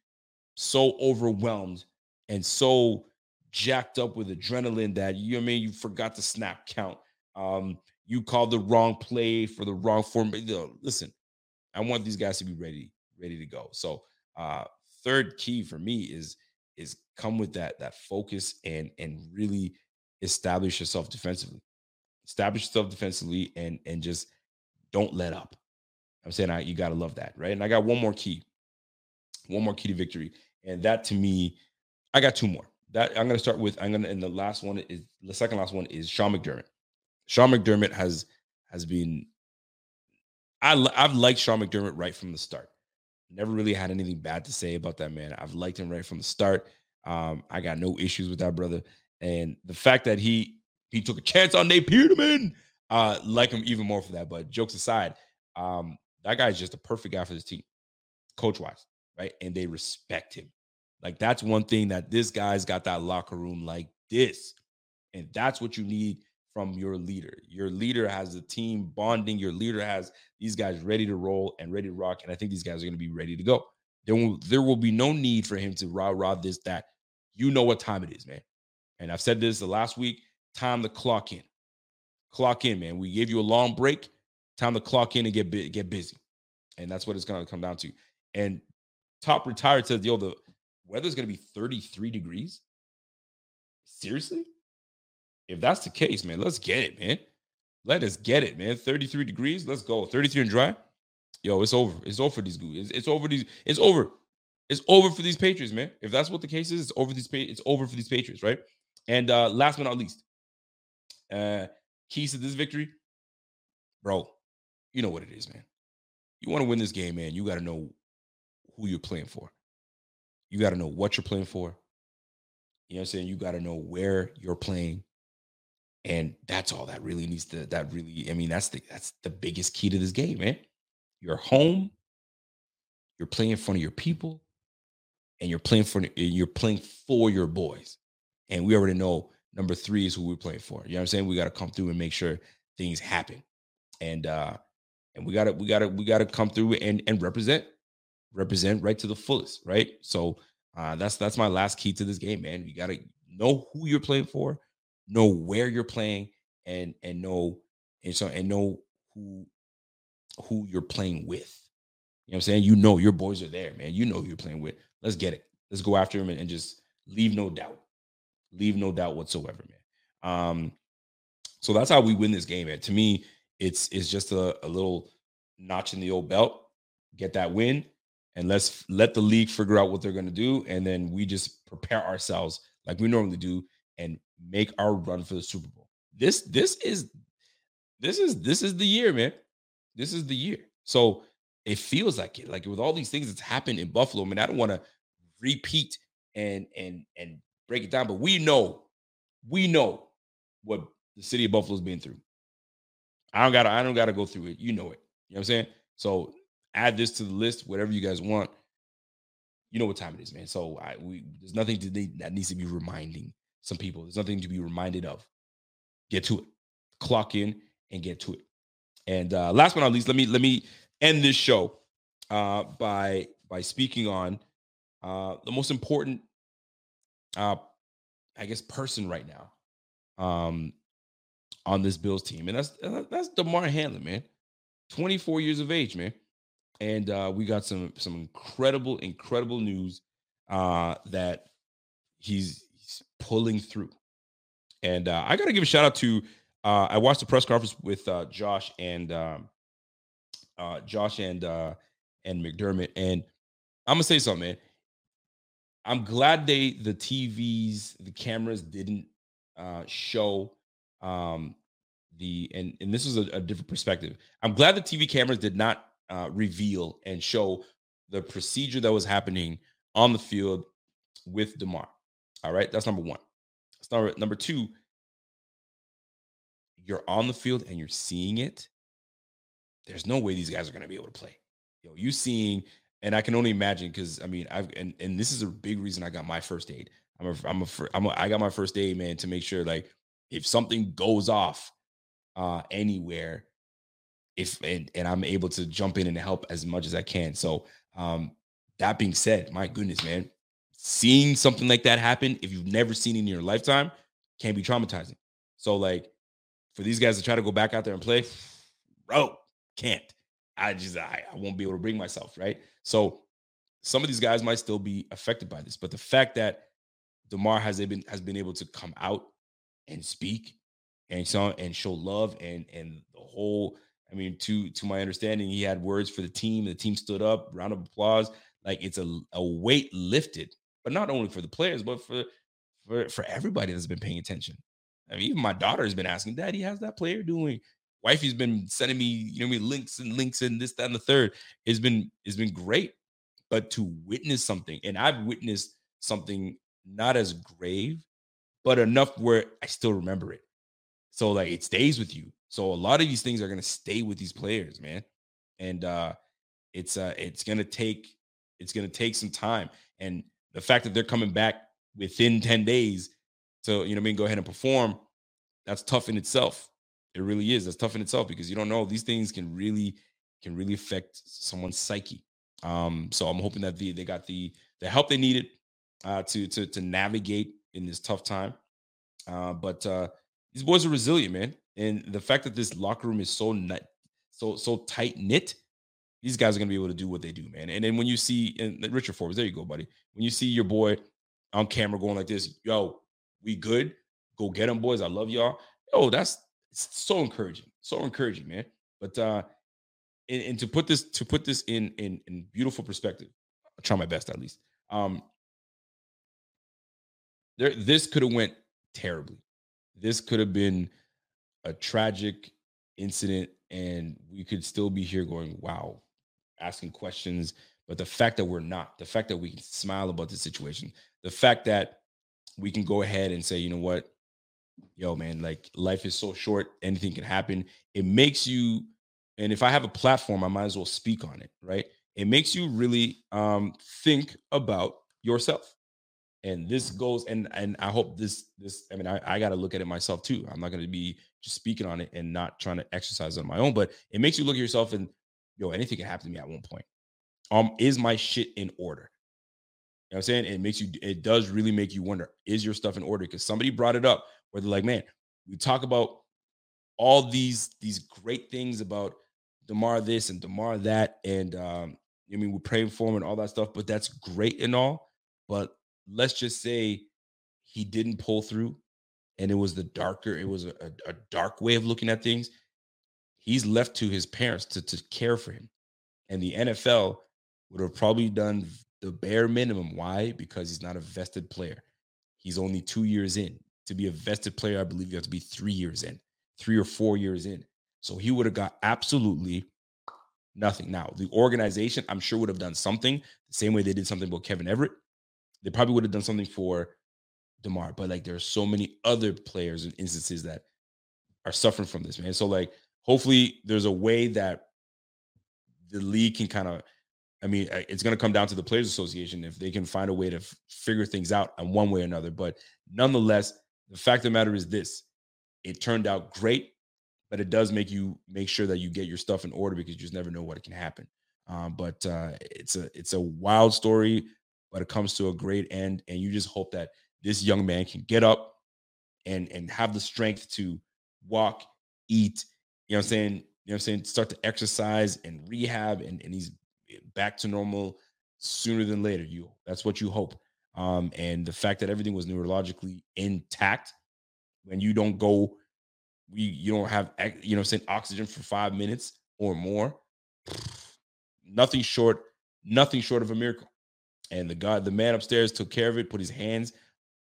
C: so overwhelmed and so jacked up with adrenaline that you know I mean you forgot to snap count. Um, you called the wrong play for the wrong form. Listen, I want these guys to be ready, ready to go. So uh third key for me is is come with that that focus and and really establish yourself defensively. Establish yourself defensively and and just don't let up. I'm saying I, you got to love that, right? And I got one more key, one more key to victory, and that to me, I got two more. That I'm to start with. I'm to, and the last one is the second last one is Sean McDermott. Sean McDermott has has been. I I've liked Sean McDermott right from the start. Never really had anything bad to say about that man. I've liked him right from the start. Um, I got no issues with that brother, and the fact that he he took a chance on Nate Peterman, uh, like him even more for that. But jokes aside, um, that guy is just a perfect guy for this team, coach wise, right? And they respect him. Like that's one thing that this guy's got that locker room like this. And that's what you need from your leader. Your leader has the team bonding. Your leader has these guys ready to roll and ready to rock. And I think these guys are going to be ready to go. There will, there will be no need for him to rah rah this, that. You know what time it is, man. And I've said this the last week time to clock in. Clock in, man. We gave you a long break. Time to clock in and get get busy, and that's what it's going to come down to. And top retired says, "Yo, the weather's going to be 33 degrees." Seriously? If that's the case, man, let's get it, man. Let us get it, man. 33 degrees. Let's go. 33 and dry. Yo, it's over. It's over for these It's, it's over these. It's over. It's over for these Patriots, man. If that's what the case is, it's over these. It's over for these Patriots, right? And uh last but not least, uh keys to this victory, bro you know what it is, man. You want to win this game, man. You got to know who you're playing for. You got to know what you're playing for. You know what I'm saying? You got to know where you're playing. And that's all that really needs to that really I mean that's the that's the biggest key to this game, man. You're home. You're playing in front of your people and you're playing for you're playing for your boys. And we already know number 3 is who we're playing for. You know what I'm saying? We got to come through and make sure things happen. And uh and we gotta we gotta we gotta come through and and represent represent right to the fullest right so uh that's that's my last key to this game man you gotta know who you're playing for know where you're playing and and know and so and know who who you're playing with. You know what i'm saying? You know your boys are there man. You know who you're playing with. Let's get it. Let's go after him and, and just leave no doubt. Leave no doubt whatsoever man. Um so that's how we win this game man. To me it's it's just a, a little notch in the old belt, get that win, and let's let the league figure out what they're to do, and then we just prepare ourselves like we normally do and make our run for the Super Bowl. This this is this is this is the year, man. This is the year. So it feels like it. Like with all these things that's happened in Buffalo, I mean, I don't want to repeat and and and break it down, but we know, we know what the city of Buffalo's been through. I don't gotta, I don't gotta go through it. You know it. You know what I'm saying? So add this to the list, whatever you guys want. You know what time it is, man. So I we there's nothing to, that needs to be reminding some people. There's nothing to be reminded of. Get to it. Clock in and get to it. And uh last but not least, let me let me end this show uh by by speaking on uh the most important uh I guess person right now. Um on this Bills team, and that's that's Damar Hamlin, man. 24 years of age, man. And uh, we got some some incredible, incredible news uh, that he's pulling through. And uh, I got to give a shout out to. Uh, I watched the press conference with uh, Josh and um, uh, Josh and uh, and McDermott, and I'm gonna say something, man. I'm glad they the TVs, the cameras didn't uh, show um, the and and this is a, a, different perspective. I'm glad the TV cameras did not reveal and show the procedure that was happening on the field with Damar. All right, that's number one. That's number number two. You're on the field and you're seeing it. There's no way these guys are going to be able to play. You know, you seeing, and I can only imagine because I mean, I've and and this is a big reason I got my first aid. I'm a I'm a I'm a, I got my first aid man to make sure like if something goes off uh anywhere if and, and i'm able to jump in and help as much as i can so um that being said my goodness man seeing something like that happen if you've never seen it in your lifetime can be traumatizing. So like for these guys to try to go back out there and play bro can't. I just I, I won't be able to bring myself, right? So some of these guys might still be affected by this, but the fact that Damar has been has been able to come out and speak and so and show love and and the whole I mean to to my understanding he had words for the team the team stood up round of applause. Like it's a, a weight lifted but not only for the players but for for for everybody that's been paying attention I mean even my daughter has been asking daddy how's that player doing wifey's been sending me you know me links and links and this that and the third it's been it's been great but to witness something and I've witnessed something not as grave but enough where I still remember it so like it stays with you. So a lot of these things are gonna stay with these players, man. And uh it's uh it's gonna take it's gonna take some time. And the fact that they're coming back within 10 days to you know I mean go ahead and perform, that's tough in itself. It really is. That's tough in itself because you don't know these things can really can really affect someone's psyche. Um, so I'm hoping that the, they got the the help they needed uh, to to to navigate in this tough time. Uh, but uh, these boys are resilient, man. And the fact that this locker room is so nut, so so tight knit, these guys are gonna be able to do what they do, man. And then when you see and Richard Forbes, there you go, buddy. When you see your boy on camera going like this, yo, we good. Go get them, boys. I love y'all. Oh, that's so encouraging. So encouraging, man. But uh and, and to put this to put this in in in beautiful perspective, I'll try my best at least. Um there this could have went terribly this could have been a tragic incident and we could still be here going wow asking questions but the fact that we're not the fact that we can smile about the situation the fact that we can go ahead and say you know what? Yo man like life is so short anything can happen. It makes you and if i have a platform i might as well speak on it right? It makes you really um think about yourself. And this goes and and i hope this this i mean i, I got to look at it myself too. I'm not going to be just speaking on it and not trying to exercise on my own but it makes you look at yourself and yo anything can happen to me at one point. Um is my shit in order? You know what i'm saying? It makes you it does really make you wonder is your stuff in order? Because somebody brought it up where they're like man we talk about all these these great things about damar this and damar that and um i mean we're praying for him and all that stuff but that's great and all but let's just say he didn't pull through and it was the darker it was a, a, dark way of looking at things he's left to his parents to, to care for him. And the nfl would have probably done the bare minimum. Why? Because he's not a vested player. He's only two years in. To be a vested player i believe you have to be three years in three or four years in. So he would have got absolutely nothing. Now the organization i'm sure would have done something the same way they did something about kevin everett. They probably would have done something for Damar, but like there's so many other players and instances that are suffering from this, man. So like hopefully there's a way that the league can kind of I mean, it's going to come down to the Players Association if they can find a way to f- figure things out in one way or another. But nonetheless, the fact of the matter is this it turned out great, but it does make you make sure that you get your stuff in order because you just never know what can happen. Um, but uh, it's a it's a wild story but it comes to a great end. And you just hope that this young man can get up and and have the strength to walk, eat, you know what I'm saying? You know what I'm saying? Start to exercise and rehab and, and he's back to normal sooner than later. You that's what you hope. Um, and the fact that everything was neurologically intact when you don't go, we you don't have you know saying oxygen for five minutes or more, nothing short, nothing short of a miracle. And the God, the man upstairs took care of it, put his hands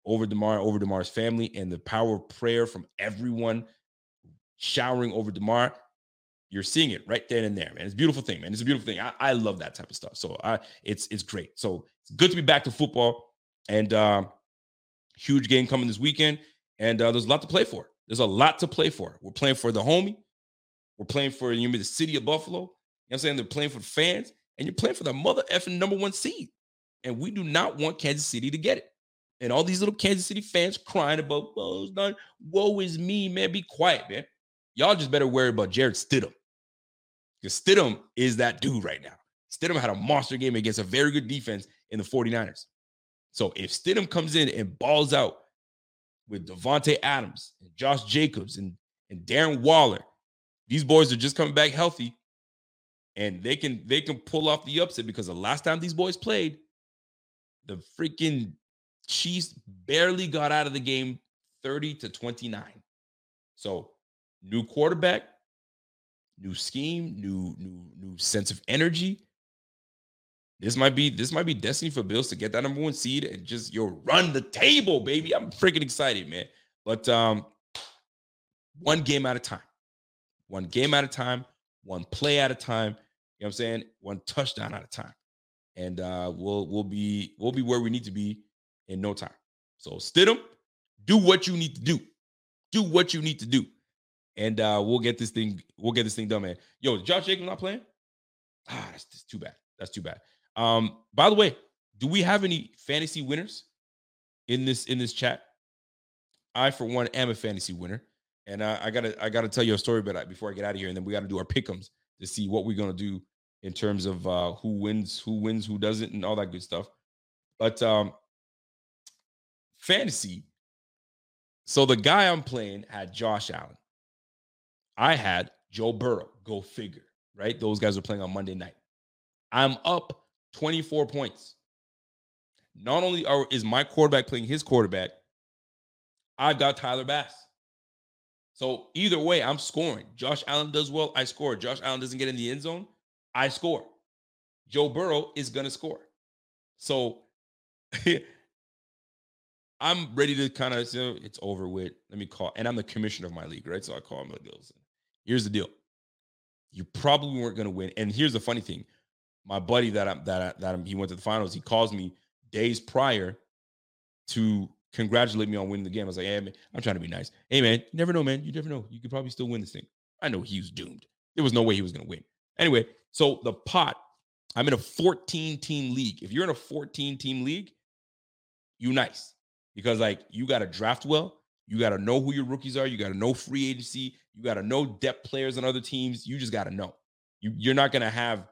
C: over Damar, over Damar's family, and the power of prayer from everyone showering over Damar. You're seeing it right then and there, man. It's a beautiful thing, man. It's a beautiful thing. I, I love that type of stuff. So I it's it's great. So it's good to be back to football. And uh, huge game coming this weekend. And uh, there's a lot to play for. There's a lot to play for. We're playing for the homie. We're playing for you know, the city of Buffalo. You know what I'm saying? They're playing for the fans, and you're playing for the mother effing number one seed. And we do not want Kansas City to get it. And all these little Kansas City fans crying about, oh, it's not, woe is me, man. Be quiet, man. Y'all just better worry about Jarrett Stidham. Because Stidham is that dude right now. Stidham had a monster game against a very good defense in the 49ers. So if Stidham comes in and balls out with Davante Adams and Josh Jacobs and, and Darren Waller, these boys are just coming back healthy. and they can they can pull off the upset because the last time these boys played, the freaking Chiefs barely got out of the game 30 to 29. So, new quarterback, new scheme, new new new sense of energy. This might be this might be destiny for Bills to get that number one seed and just yo run the table, baby. I'm freaking excited, man. But um, one game at a time, one game at a time, one play at a time. You know what I'm saying? One touchdown at a time, and uh, we'll we'll be we'll be where we need to be in no time. So Stidham, do what you need to do. Do what you need to do, and uh, we'll get this thing we'll get this thing done, man. Yo, Josh Jacobs not playing? Ah, that's, that's too bad. That's too bad. Um, by the way, do we have any fantasy winners in this in this chat? I, for one, am a fantasy winner, and uh, I gotta I gotta tell you a story, but before I get out of here, and then we got to do our pickums to see what we're gonna do in terms of uh, who wins, who wins, who doesn't, and all that good stuff. But um, fantasy. So the guy I'm playing had Josh Allen. I had Joe Burrow. Go figure, right? Those guys are playing on Monday night. I'm up 24 points. Not only are, is my quarterback playing his quarterback, I've got Tyler Bass. So either way, I'm scoring. Josh Allen does well, I score. Josh Allen doesn't get in the end zone, I score. Joe Burrow is going to score. So I'm ready to kind of, you know, it's over with. Let me call, and I'm the commissioner of my league, right? So I call him like, listen, here's the deal. You probably weren't going to win. And here's the funny thing my buddy that I'm that I, that I'm, he went to the finals. He calls me days prior to congratulate me on winning the game. I was like, "Hey man, I'm trying to be nice. Hey man, you never know, man. You never know. You could probably still win this thing." I know he was doomed. There was no way he was going to win. Anyway, so the pot. I'm in a 14 team league. If you're in a 14 team league, you nice because like you got to draft well. You got to know who your rookies are. You got to know free agency. You got to know depth players on other teams. You just got to know. You, you're not going to have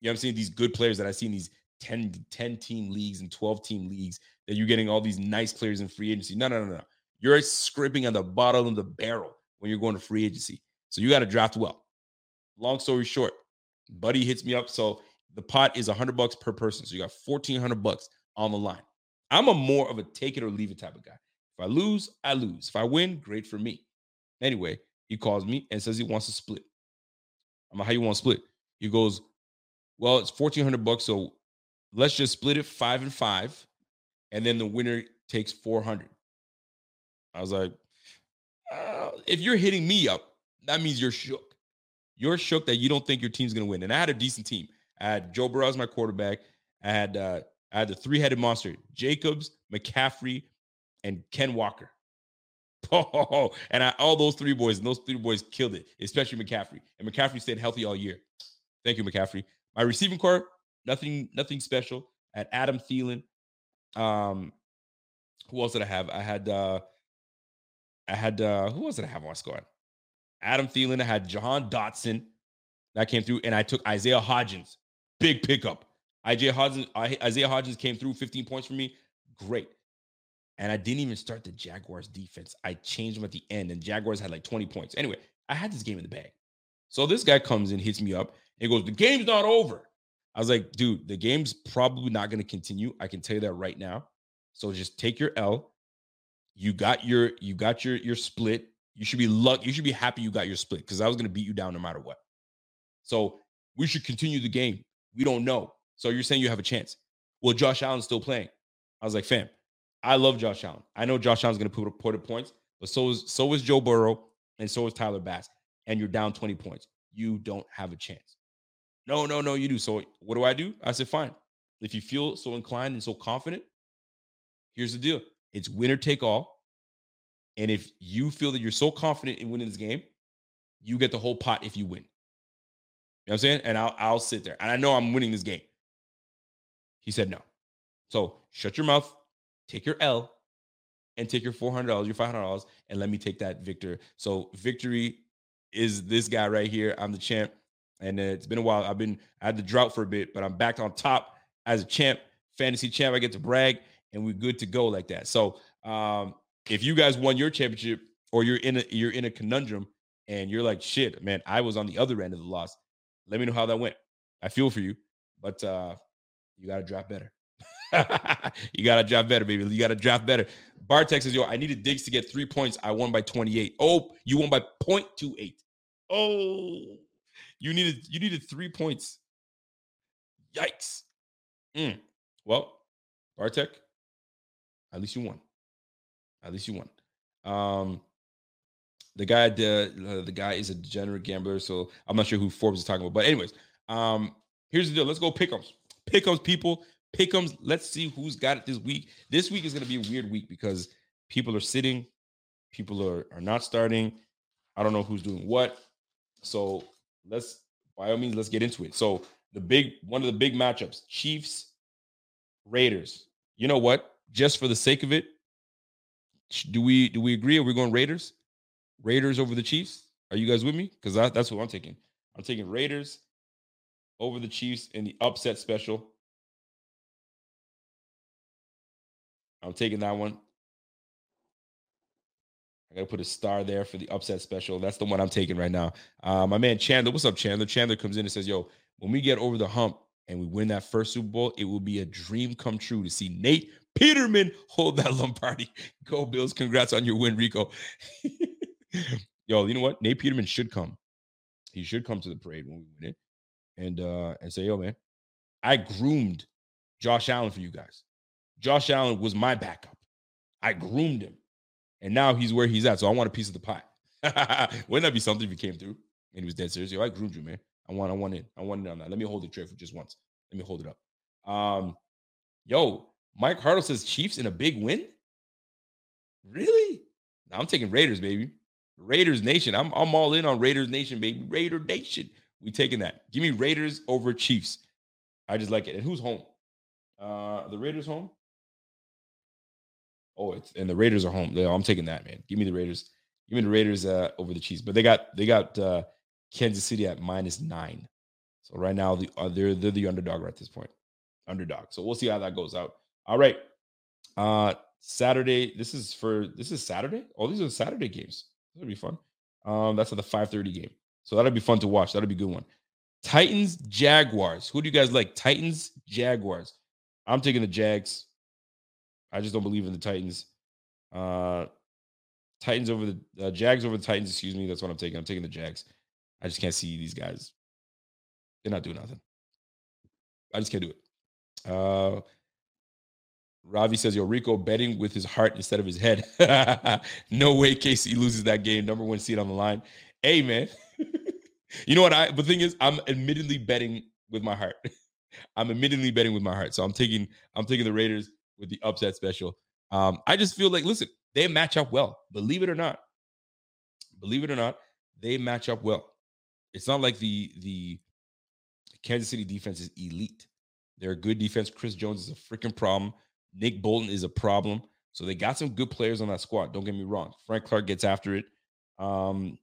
C: you know, I'm seeing these good players that I see in these 10, 10 team leagues and 12 team leagues that you're getting all these nice players in free agency. No, no, no, no. You're scraping on the bottom of the barrel when you're going to free agency. So you got to draft well. Long story short, Buddy hits me up. So the pot is 100 bucks per person. So you got 1400 bucks on the line. I'm a more of a take it or leave it type of guy. If I lose, I lose. If I win, great for me. Anyway, he calls me and says he wants to split. I'm like, how you want to split? He goes, well, it's fourteen hundred bucks, so let's just split it five and five, and then the winner takes four hundred. I was like, uh, if you're hitting me up, that means you're shook. You're shook that you don't think your team's gonna win. And I had a decent team. I had Joe Burrow as my quarterback. I had uh, I had the three-headed monster: Jacobs, McCaffrey, and Ken Walker. Oh, and I, all those three boys, and those three boys killed it, especially McCaffrey. And McCaffrey stayed healthy all year. Thank you, McCaffrey. My receiving corps, nothing, nothing special. At Adam Thielen. Um, who else did I have? I had uh I had uh who else did I have on my squad? Adam Thielen, I had Jahan Dotson that came through, and I took Isaiah Hodgins. Big pickup. Isaiah Hodgins, Isaiah Hodgins came through 15 points for me. Great. And I didn't even start the Jaguars defense. I changed them at the end, and Jaguars had like 20 points. Anyway, I had this game in the bag. So this guy comes in, hits me up, he goes, The game's not over. I was like, dude, the game's probably not going to continue. I can tell you that right now. So just take your L. You got your you got your your split. You should be luck. You should be happy you got your split because I was going to beat you down no matter what. So we should continue the game. We don't know. So you're saying you have a chance. Well, Josh Allen's still playing. I was like, fam, I love Josh Allen. I know Josh Allen's going to put up points, but so is so is Joe Burrow and so is Tyler Bass. And you're down 20 points. You don't have a chance. No, no, no, you do. So what do I do? I said, fine. If you feel so inclined and so confident, here's the deal. It's winner take all. And if you feel that you're so confident in winning this game, you get the whole pot if you win. You know what I'm saying? And I'll I'll sit there. And I know I'm winning this game. He said no. So shut your mouth, take your L, and take your $400, your $500, and let me take that victor. So victory is this guy right here. I'm the champ and it's been a while. I've been I had the drought for a bit, but I'm back on top as a champ, fantasy champ. I get to brag, and we're good to go like that. So um, if you guys won your championship, or you're in a you're in a conundrum, and you're like, shit, man, I was on the other end of the loss. Let me know how that went. I feel for you, but uh you gotta drop better. you gotta draft better, baby. You gotta draft better. Bartek says, yo, I needed Diggs to get three points. I won by 28. Oh, you won by 0.28. Oh, you needed you needed three points. Yikes. Mm. Well, Bartek, at least you won. At least you won. Um, the guy, the uh, the guy is a degenerate gambler, so I'm not sure who Forbes is talking about. But anyways, um, here's the deal. Let's go pick'ems. Pick'ems, people. Pick'ems. Let's see who's got it this week. This week is going to be a weird week because people are sitting, people are are not starting. I don't know who's doing what. So let's by all means let's get into it. So the big one of the big matchups: Chiefs, Raiders. You know what? Just for the sake of it, do we do we agree? Are we going Raiders? Raiders over the Chiefs? Are you guys with me? Because that, that's what I'm taking. I'm taking Raiders over the Chiefs in the upset special. I'm taking that one. I gotta put a star there for the upset special. That's the one I'm taking right now. Uh, my man Chandler, what's up, Chandler? Chandler comes in and says, "Yo, when we get over the hump and we win that first Super Bowl, it will be a dream come true to see Nate Peterman hold that Lombardi. Go Bills! Congrats on your win, Rico. Yo, you know what? Nate Peterman should come. He should come to the parade when we win it, and uh and say, "Yo, man, I groomed Josh Allen for you guys. Josh Allen was my backup. I groomed him, and now he's where he's at. So I want a piece of the pie. Wouldn't that be something if he came through and he was dead serious? Yo, I groomed you, man. I want, I want it. I want it on that. Let me hold the tray for just once. Let me hold it up. Um, yo, Mike Hartle says Chiefs in a big win. Really? Now I'm taking Raiders, baby. Raiders Nation. I'm I'm all in on Raiders Nation, baby. Raider Nation. We taking that. Give me Raiders over Chiefs. I just like it. And who's home? Uh the Raiders home. Oh, it's and the Raiders are home. I'm taking that, man. Give me the Raiders. Give me the Raiders uh, over the Chiefs. But they got they got uh, Kansas City at minus nine. So right now the uh, they're they're the underdog at this point. Underdog. So we'll see how that goes out. All right. Uh Saturday. This is for this is Saturday. Oh, these are Saturday games. That'll be fun. Um, that's at the 5:30 game. So that'll be fun to watch. That'll be a good one. Titans, Jaguars. Who do you guys like? Titans, Jaguars. I'm taking the Jags. I just don't believe in the Titans. Uh Titans over the uh, Jags over the Titans, excuse me. That's what I'm taking. I'm taking the Jags. I just can't see these guys. They're not doing nothing. I just can't do it. Uh Ravi says, Yo, Rico betting with his heart instead of his head. no way KC loses that game. Number one seed on the line. Hey, man. you know what? I the thing is, I'm admittedly betting with my heart. I'm admittedly betting with my heart. So I'm taking I'm taking the Raiders with the upset special. Um, I just feel like, listen, they match up well. Believe it or not. Believe it or not, they match up well. It's not like the the Kansas City defense is elite. They're a good defense. Chris Jones is a freaking problem. Nick Bolton is a problem. So they got some good players on that squad. Don't get me wrong. Frank Clark gets after it. Um,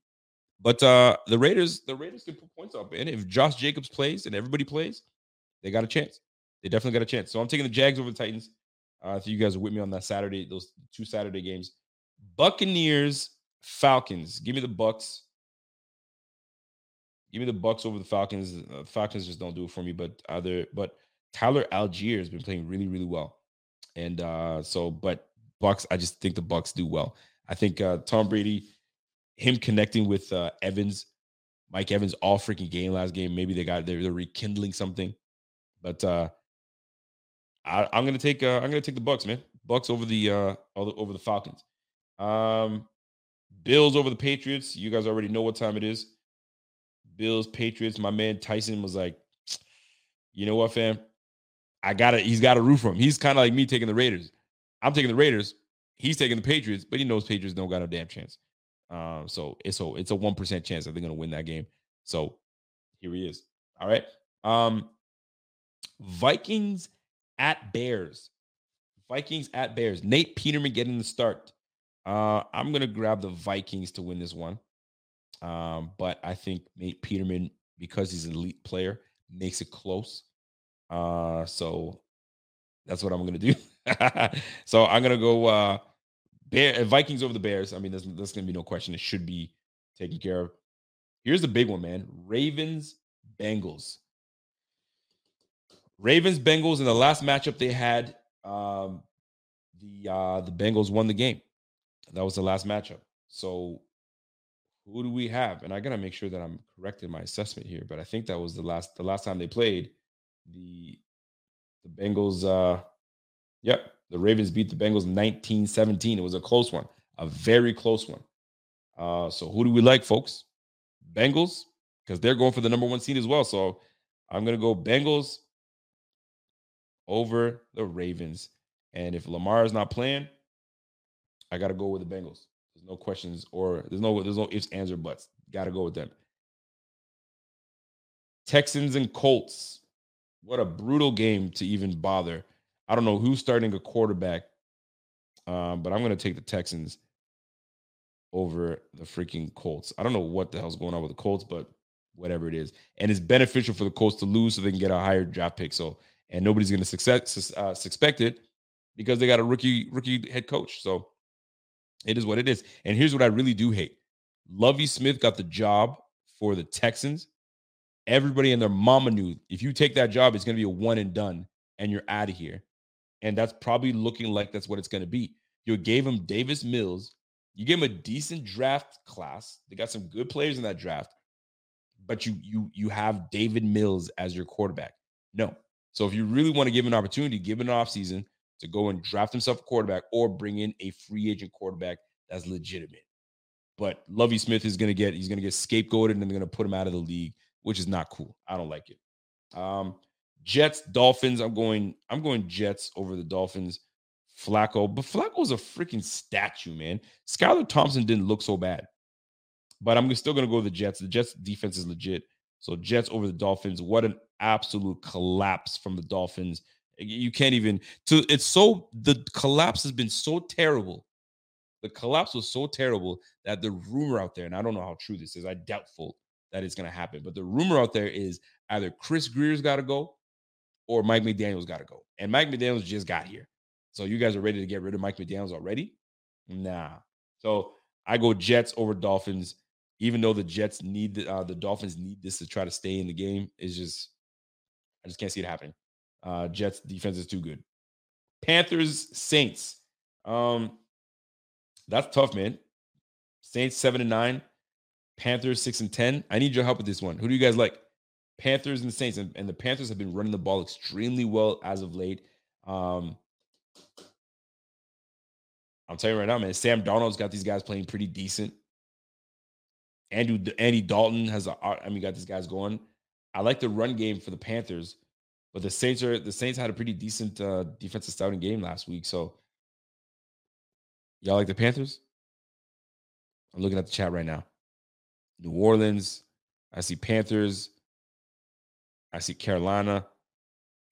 C: but uh the Raiders, the Raiders can put points up. And if Josh Jacobs plays and everybody plays, they got a chance. They definitely got a chance. So I'm taking the Jags over the Titans. Uh, if you guys are with me on that Saturday, those two Saturday games. Buccaneers, Falcons. Give me the Bucks. Give me the Bucks over the Falcons. Uh, Falcons just don't do it for me. But other, but Tyler Allgeier has been playing really, really well. And uh, so, but Bucks, I just think the Bucks do well. I think uh, Tom Brady, him connecting with uh, Evans, Mike Evans, all freaking game last game. Maybe they got they're, they're rekindling something, but uh, I, am gonna take uh, I'm gonna take the Bucks, man. Bucks over the uh over the Falcons. Um, Bills over the Patriots. You guys already know what time it is. Bills, Patriots. My man Tyson was like, you know what, fam? I gotta, he's got a roof for him. He's kind of like me taking the Raiders. I'm taking the Raiders. He's taking the Patriots, but he knows Patriots don't got a damn chance. Um, so it's a it's a one percent chance that they're gonna win that game. So here he is. All right. Um, Vikings at Bears. Vikings at Bears. Nate Peterman getting the start. Uh, I'm gonna grab the Vikings to win this one. Um, but I think Nate Peterman, because he's an elite player, makes it close. Uh, so that's what I'm gonna do. so I'm gonna go uh Bear uh, Vikings over the Bears. I mean, there's, gonna be no question. It should be taken care of. Here's the big one, man. Ravens Bengals. Ravens Bengals in the last matchup they had, um, the uh, the Bengals won the game. That was the last matchup. So who do we have? And I gotta make sure that I'm correct in my assessment here, but I think that was the last the last time they played. The the Bengals, uh, yep, the Ravens beat the Bengals 19-17. It was a close one, a very close one. Uh, so who do we like, folks? Bengals, because they're going for the number one seed as well. So I'm gonna go Bengals over the Ravens. And if Lamar is not playing, I gotta go with the Bengals. There's no questions or there's no there's no ifs, ands, or buts. Gotta go with them. Texans and Colts. What a brutal game to even bother. I don't know who's starting a quarterback, um, but I'm going to take the Texans over the freaking Colts. I don't know what the hell's going on with the Colts, but whatever it is. And it's beneficial for the Colts to lose so they can get a higher draft pick. So, and nobody's going to success, uh, suspect it because they got a rookie rookie head coach. So it is what it is. And here's what I really do hate. Lovie Smith got the job for the Texans everybody and their mama knew if you take that job, it's going to be a one and done and you're out of here. And that's probably looking like that's what it's going to be. You gave him Davis Mills. You gave him a decent draft class. They got some good players in that draft, but you you you have David Mills as your quarterback. No. So if you really want to give an opportunity, give an offseason to go and draft himself a quarterback or bring in a free agent quarterback that's legitimate. But Lovie Smith is going to get he's to get scapegoated and they're going to put him out of the league which is not cool. I don't like it. Um, Jets, Dolphins. I'm going. I'm going Jets over the Dolphins. Flacco, but Flacco's a freaking statue, man. Skylar Thompson didn't look so bad, but I'm still going to go with the Jets. The Jets defense is legit. So Jets over the Dolphins. What an absolute collapse from the Dolphins. You can't even. To it's so the collapse has been so terrible. The collapse was so terrible that the rumor out there, and I don't know how true this is. I doubtful that it's to happen. But the rumor out there is either Chris Grier's got to go or Mike McDaniel's got to go. And Mike McDaniel's just got here. So you guys are ready to get rid of Mike McDaniel's already? Nah. So I go Jets over Dolphins, even though the Jets need the, uh, the Dolphins need this to try to stay in the game. It's just, I just can't see it happening. Uh, Jets defense is too good. Panthers, Saints. Um, that's tough, man. Saints seven and nine. Panthers six and ten. I need your help with this one. Who do you guys like? Panthers and the Saints, and, and the Panthers have been running the ball extremely well as of late. Um, I'm telling you right now, man. Sam Darnold's got these guys playing pretty decent. Andrew Andy Dalton has a, I mean, got these guys going. I like the run game for the Panthers, but the Saints are the Saints had a pretty decent uh, defensive starting game last week. So, y'all like the Panthers? I'm looking at the chat right now. New Orleans. I see Panthers. I see Carolina.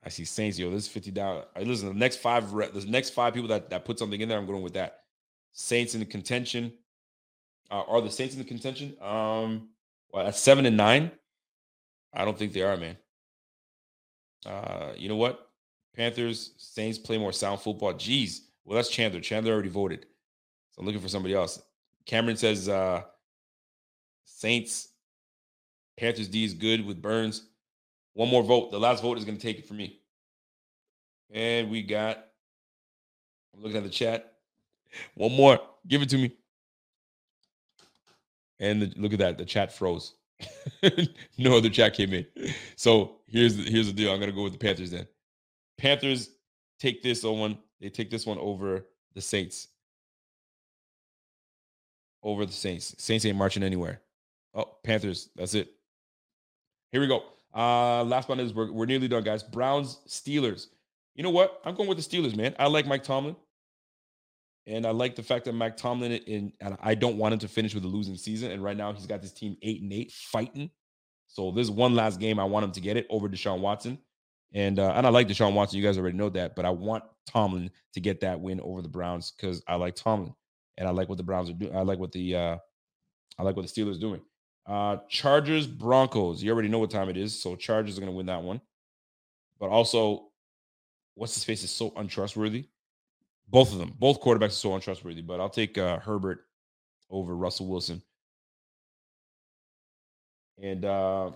C: I see Saints. Yo, this is fifty dollars. Listen, the next five, the next five people that that put something in there, I'm going with that. Saints in contention. Uh, are the Saints in the contention? Um, well, at seven and nine, I don't think they are, man. Uh, you know what? Panthers, Saints play more sound football. Jeez. Well, that's Chandler. Chandler already voted. So I'm looking for somebody else. Cameron says uh Saints, Panthers D is good with Burns. One more vote. The last vote is going to take it for me. And we got, I'm looking at the chat. One more. Give it to me. And the, look at that. The chat froze. no other chat came in. So here's the, here's the deal. I'm to go with the Panthers then. Panthers take this one. They take this one over the Saints. Over the Saints. Saints ain't marching anywhere. Oh, Panthers. That's it. Here we go. Uh, last one is we're, we're nearly done, guys. Browns, Steelers. You know what? I'm going with the Steelers, man. I like Mike Tomlin. And I like the fact that Mike Tomlin in and I don't want him to finish with a losing season. And right now he's got this team eight and eight fighting. So this one last game, I want him to get it over Deshaun Watson. And uh, and I like Deshaun Watson. You guys already know that, but I want Tomlin to get that win over the Browns because I like Tomlin and I like what the Browns are doing. I like what the uh, I like what the Steelers doing. Uh, Chargers, Broncos. You already know what time it is. So Chargers are going to win that one. But also, what's his face is so untrustworthy. Both of them, both quarterbacks are so untrustworthy. But I'll take uh, Herbert over Russell Wilson. And uh,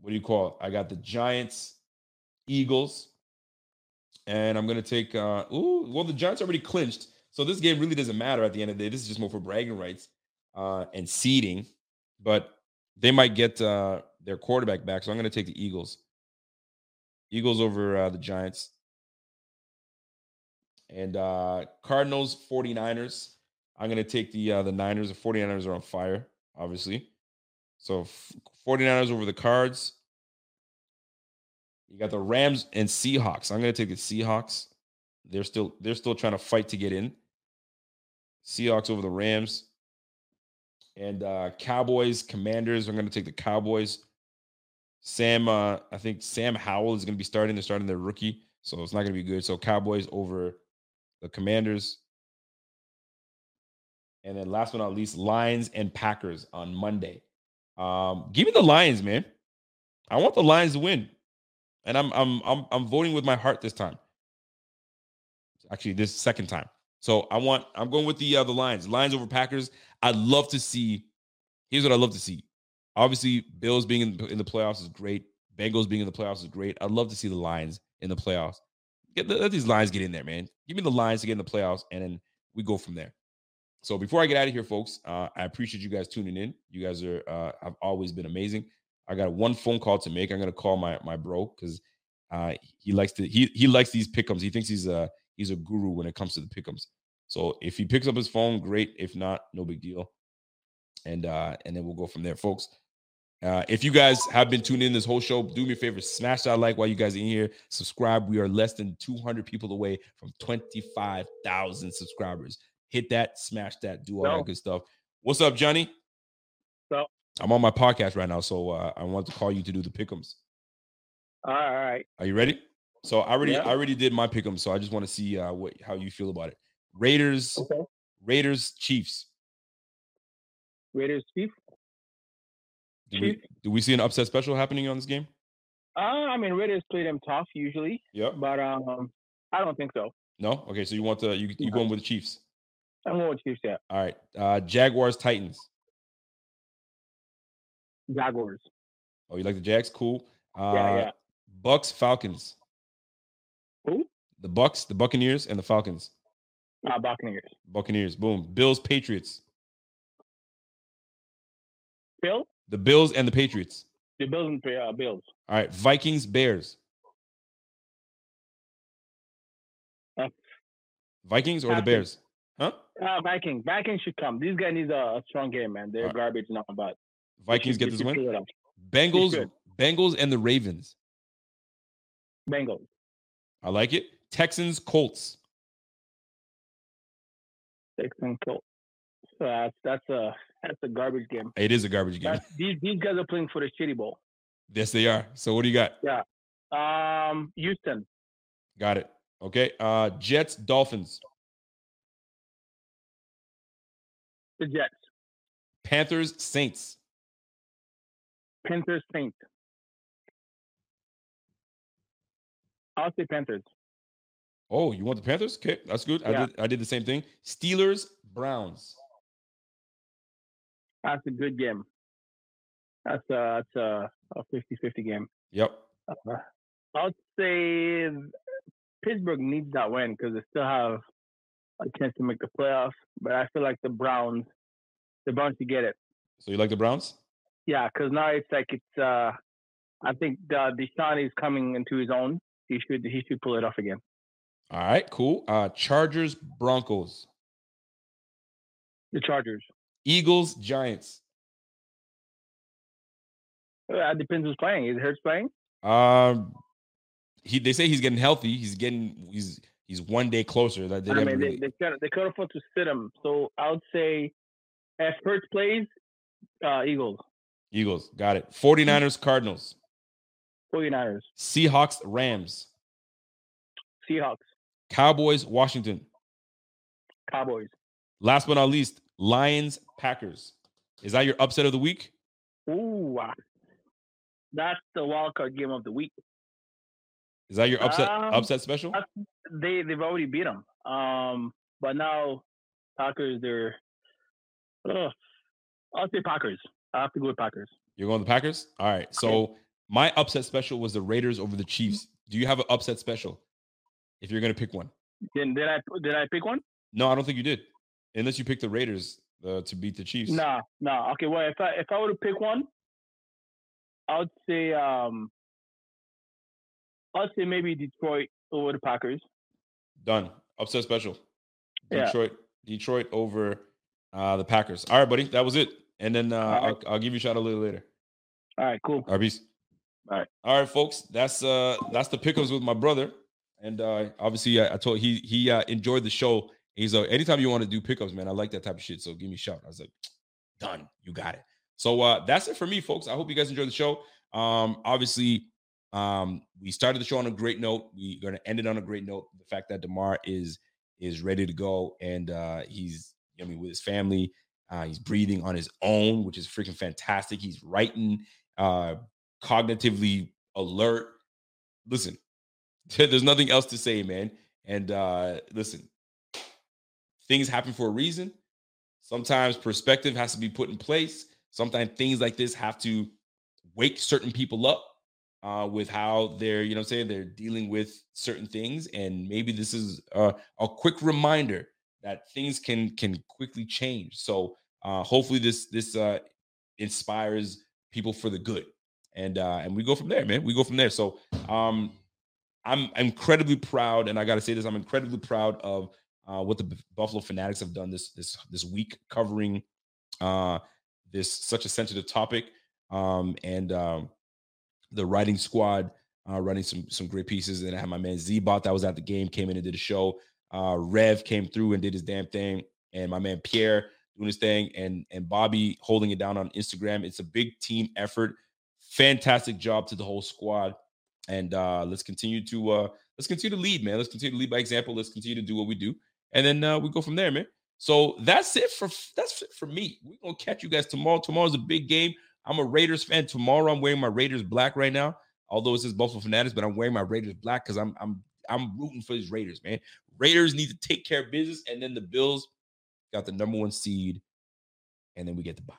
C: what do you call it? I got the Giants, Eagles, and I'm gonna take. uh Ooh, well, the Giants already clinched, so this game really doesn't matter at the end of the day. This is just more for bragging rights uh and seeding, but they might get uh their quarterback back, so I'm gonna take the Eagles. Eagles over uh, the Giants. And uh Cardinals 49ers. I'm going to take the uh the Niners. The 49ers are on fire, obviously. So f- 49ers over the Cards. You got the Rams and Seahawks. I'm going to take the Seahawks. They're still they're still trying to fight to get in. Seahawks over the Rams. And uh Cowboys, Commanders. I'm going to take the Cowboys. Sam, uh, I think Sam Howell is going to be starting. They're starting their rookie, so it's not going to be good. So Cowboys over the Commanders, and then last but not least, Lions and Packers on Monday. Um, give me the Lions, man. I want the Lions to win, and I'm I'm I'm I'm voting with my heart this time. Actually, this second time. So I want I'm going with the uh, the Lions. Lions over Packers. I'd love to see. Here's what I love to see. Obviously, Bills being in, in the playoffs is great. Bengals being in the playoffs is great. I'd love to see the Lions in the playoffs. Get let these lines get in there, man. Give me the lines to get in the playoffs, and then we go from there. So before I get out of here, folks, uh, I appreciate you guys tuning in. You guys are uh, have always been amazing. I got one phone call to make. I'm gonna call my my bro because uh, he likes to he he likes these pickums. He thinks he's a he's a guru when it comes to the pickums. So if he picks up his phone, great. If not, no big deal. And uh, and then we'll go from there, folks. Uh, if you guys have been tuning in this whole show, do me a favor, smash that like while you guys are in here. Subscribe. We are less than 200 people away from 25,000 subscribers. Hit that, smash that, do all
G: No.
C: that good stuff. What's up, Johnny?
G: So,
C: I'm on my podcast right now, so uh, I want to call you to do the pickums.
G: all right.
C: Are you ready? So I already,
G: Yeah.
C: I already did my pick'em. So I just want to see uh, what how you feel about it. Raiders,
G: Okay.
C: Raiders, Chiefs.
G: Raiders Chief.
C: Do we, do we see an upset special happening on this game?
G: Uh, I mean, Raiders play them tough usually,
C: Yep.
G: but um, I don't think so.
C: No. Okay. So you want to you you going with the Chiefs?
G: I'm going with Chiefs. Yeah,
C: All right. Uh Jaguars, Titans.
G: Jaguars.
C: Oh, you like the Jags? Cool. Uh,
G: Yeah, yeah.
C: Bucks, Falcons.
G: Who?
C: The Bucks, the Buccaneers, and the Falcons.
G: Uh, Buccaneers.
C: Buccaneers. Boom. Bills, Patriots.
G: Bill.
C: The Bills and the Patriots.
G: The Bills and uh, Bills.
C: All right. Vikings, Bears.
G: Uh,
C: Vikings or the Bears? Huh?
G: Uh, Vikings. Vikings should come. These guys need a, strong game, man. They're
C: right.
G: garbage now, but
C: Vikings
G: should-
C: get this win.
G: pull it off.
C: Bengals. Bengals, and the Ravens.
G: Bengals.
C: I like it. Texans, Colts.
G: Texans. Colts. So that's that's a that's a garbage game.
C: It is a garbage game.
G: That's, these these guys are playing for the shitty bowl.
C: yes, they are. So what do you got?
G: Yeah. Um, Houston.
C: Got it. Okay. Uh Jets, Dolphins.
G: The Jets.
C: Panthers, Saints.
G: Panthers. Saints. I'll say Panthers.
C: Oh, you want the Panthers? Okay, that's good. I
G: Yeah.
C: did I did the same thing. Steelers, Browns.
G: That's a good game. That's a that's a, a 50-50 game.
C: Yep.
G: Uh, I'll say Pittsburgh needs that win because they still have a chance to make the playoffs. But I feel like the Browns, the Browns should get it.
C: So you like the Browns?
G: Yeah, because now it's like it's. uh I think uh, Deshaun is coming into his own. He should he should pull it off again.
C: All right, cool. Uh Chargers, Broncos.
G: The Chargers.
C: Eagles, Giants.
G: Uh, That depends who's playing. Is Hurts playing?
C: Um he they say he's getting healthy. He's getting he's he's one day closer. That they
G: I mean,
C: really,
G: they, they could afford to sit him. So I would say, if Hurts plays, uh, Eagles,
C: Eagles. Got it. 49ers, Cardinals.
G: 49ers,
C: Seahawks, Rams.
G: Seahawks,
C: Cowboys, Washington.
G: Cowboys.
C: Last but not least, Lions, Packers. Is that your upset of the week?
G: Ooh, that's the wild card game of the week.
C: Is that your upset
G: Um,
C: upset special?
G: They they've already beat them. Um, but now Packers they're. Ugh, I'll say Packers. I have to go with Packers.
C: You're going the Packers? All right. So My upset special was the Raiders over the Chiefs. Do you have an upset special? If you're gonna pick one.
G: Did, did I did I pick one?
C: No, I don't think you did. Unless you pick the Raiders uh, to beat the Chiefs.
G: Nah, nah. Okay, well, if I if I were to pick one, I would say um, I'd say maybe Detroit over the Packers.
C: Done. Upset special.
G: Yeah.
C: Detroit. Detroit over uh, the Packers. All right, buddy. That was it. And then uh,
G: right.
C: I'll, I'll give you a shot a little later.
G: All right, cool.
C: All right, peace.
G: All right.
C: All right, folks. That's uh that's the pickups with my brother. And uh obviously I, I told he he uh, enjoyed the show. He's uh anytime you want to do pickups, man, I like that type of shit. So give me a shout. I was like, done. You got it. So uh that's it for me, folks. I hope you guys enjoyed the show. Um, obviously, um, we started the show on a great note. We're gonna end it on a great note. The fact that Damar is is ready to go and uh he's I mean with his family, uh, he's breathing on his own, which is freaking fantastic. He's writing, uh, cognitively alert. Listen, there's nothing else to say, man. And uh, listen, things happen for a reason. Sometimes perspective has to be put in place. Sometimes things like this have to wake certain people up uh, with how they're, you know, I'm saying they're dealing with certain things. And maybe this is uh, a quick reminder that things can can quickly change. So uh, hopefully this this uh, inspires people for the good, and uh, and we go from there, man. We go from there. So um, I'm incredibly proud, and I got to say this: I'm incredibly proud of uh, what the Buffalo Fanatics have done this this this week, covering uh, this such a sensitive topic, um, and um, the writing squad uh, running some some great pieces. And I had my man Zbot that was at the game, came in and did a show. Uh, Rev came through and did his damn thing, and my man Pierre doing his thing, and and Bobby holding it down on Instagram. It's a big team effort. Fantastic job to the whole squad, and uh, let's continue to uh, let's continue to lead, man. Let's continue to lead by example. Let's continue to do what we do, and then uh, we go from there, man. So that's it for that's it for me. We're gonna catch you guys tomorrow. Tomorrow's a big game. I'm a Raiders fan. Tomorrow I'm wearing my Raiders black right now. Although it says Buffalo Fanatics, but I'm wearing my Raiders black because I'm I'm I'm rooting for these Raiders, man. Raiders need to take care of business, and then the Bills got the number one seed, and then we get the bye.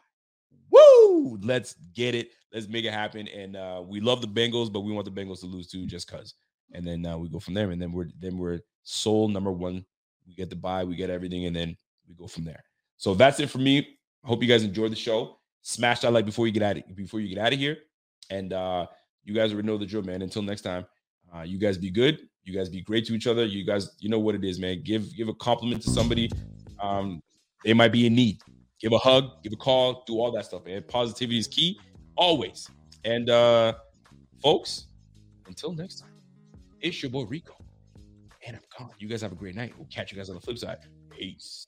C: Woo! Let's get it. Let's make it happen. And uh, we love the Bengals, but we want the Bengals to lose too, just cause. And then uh, we go from there. And then we're then we're sole number one. We get the buy, we get everything, and then we go from there. So that's it for me. Hope you guys enjoyed the show. Smash that like before you get out of before you get out of here. And uh, you guys already know the drill, man. Until next time, uh, you guys be good. You guys be great to each other. You guys, you know what it is, man. Give give a compliment to somebody. Um, they might be in need. Give a hug, give a call, do all that stuff, man. Positivity is key, always. And uh, folks, until next time, it's your boy Rico, and I'm gone. You guys have a great night. We'll catch you guys on the flip side. Peace.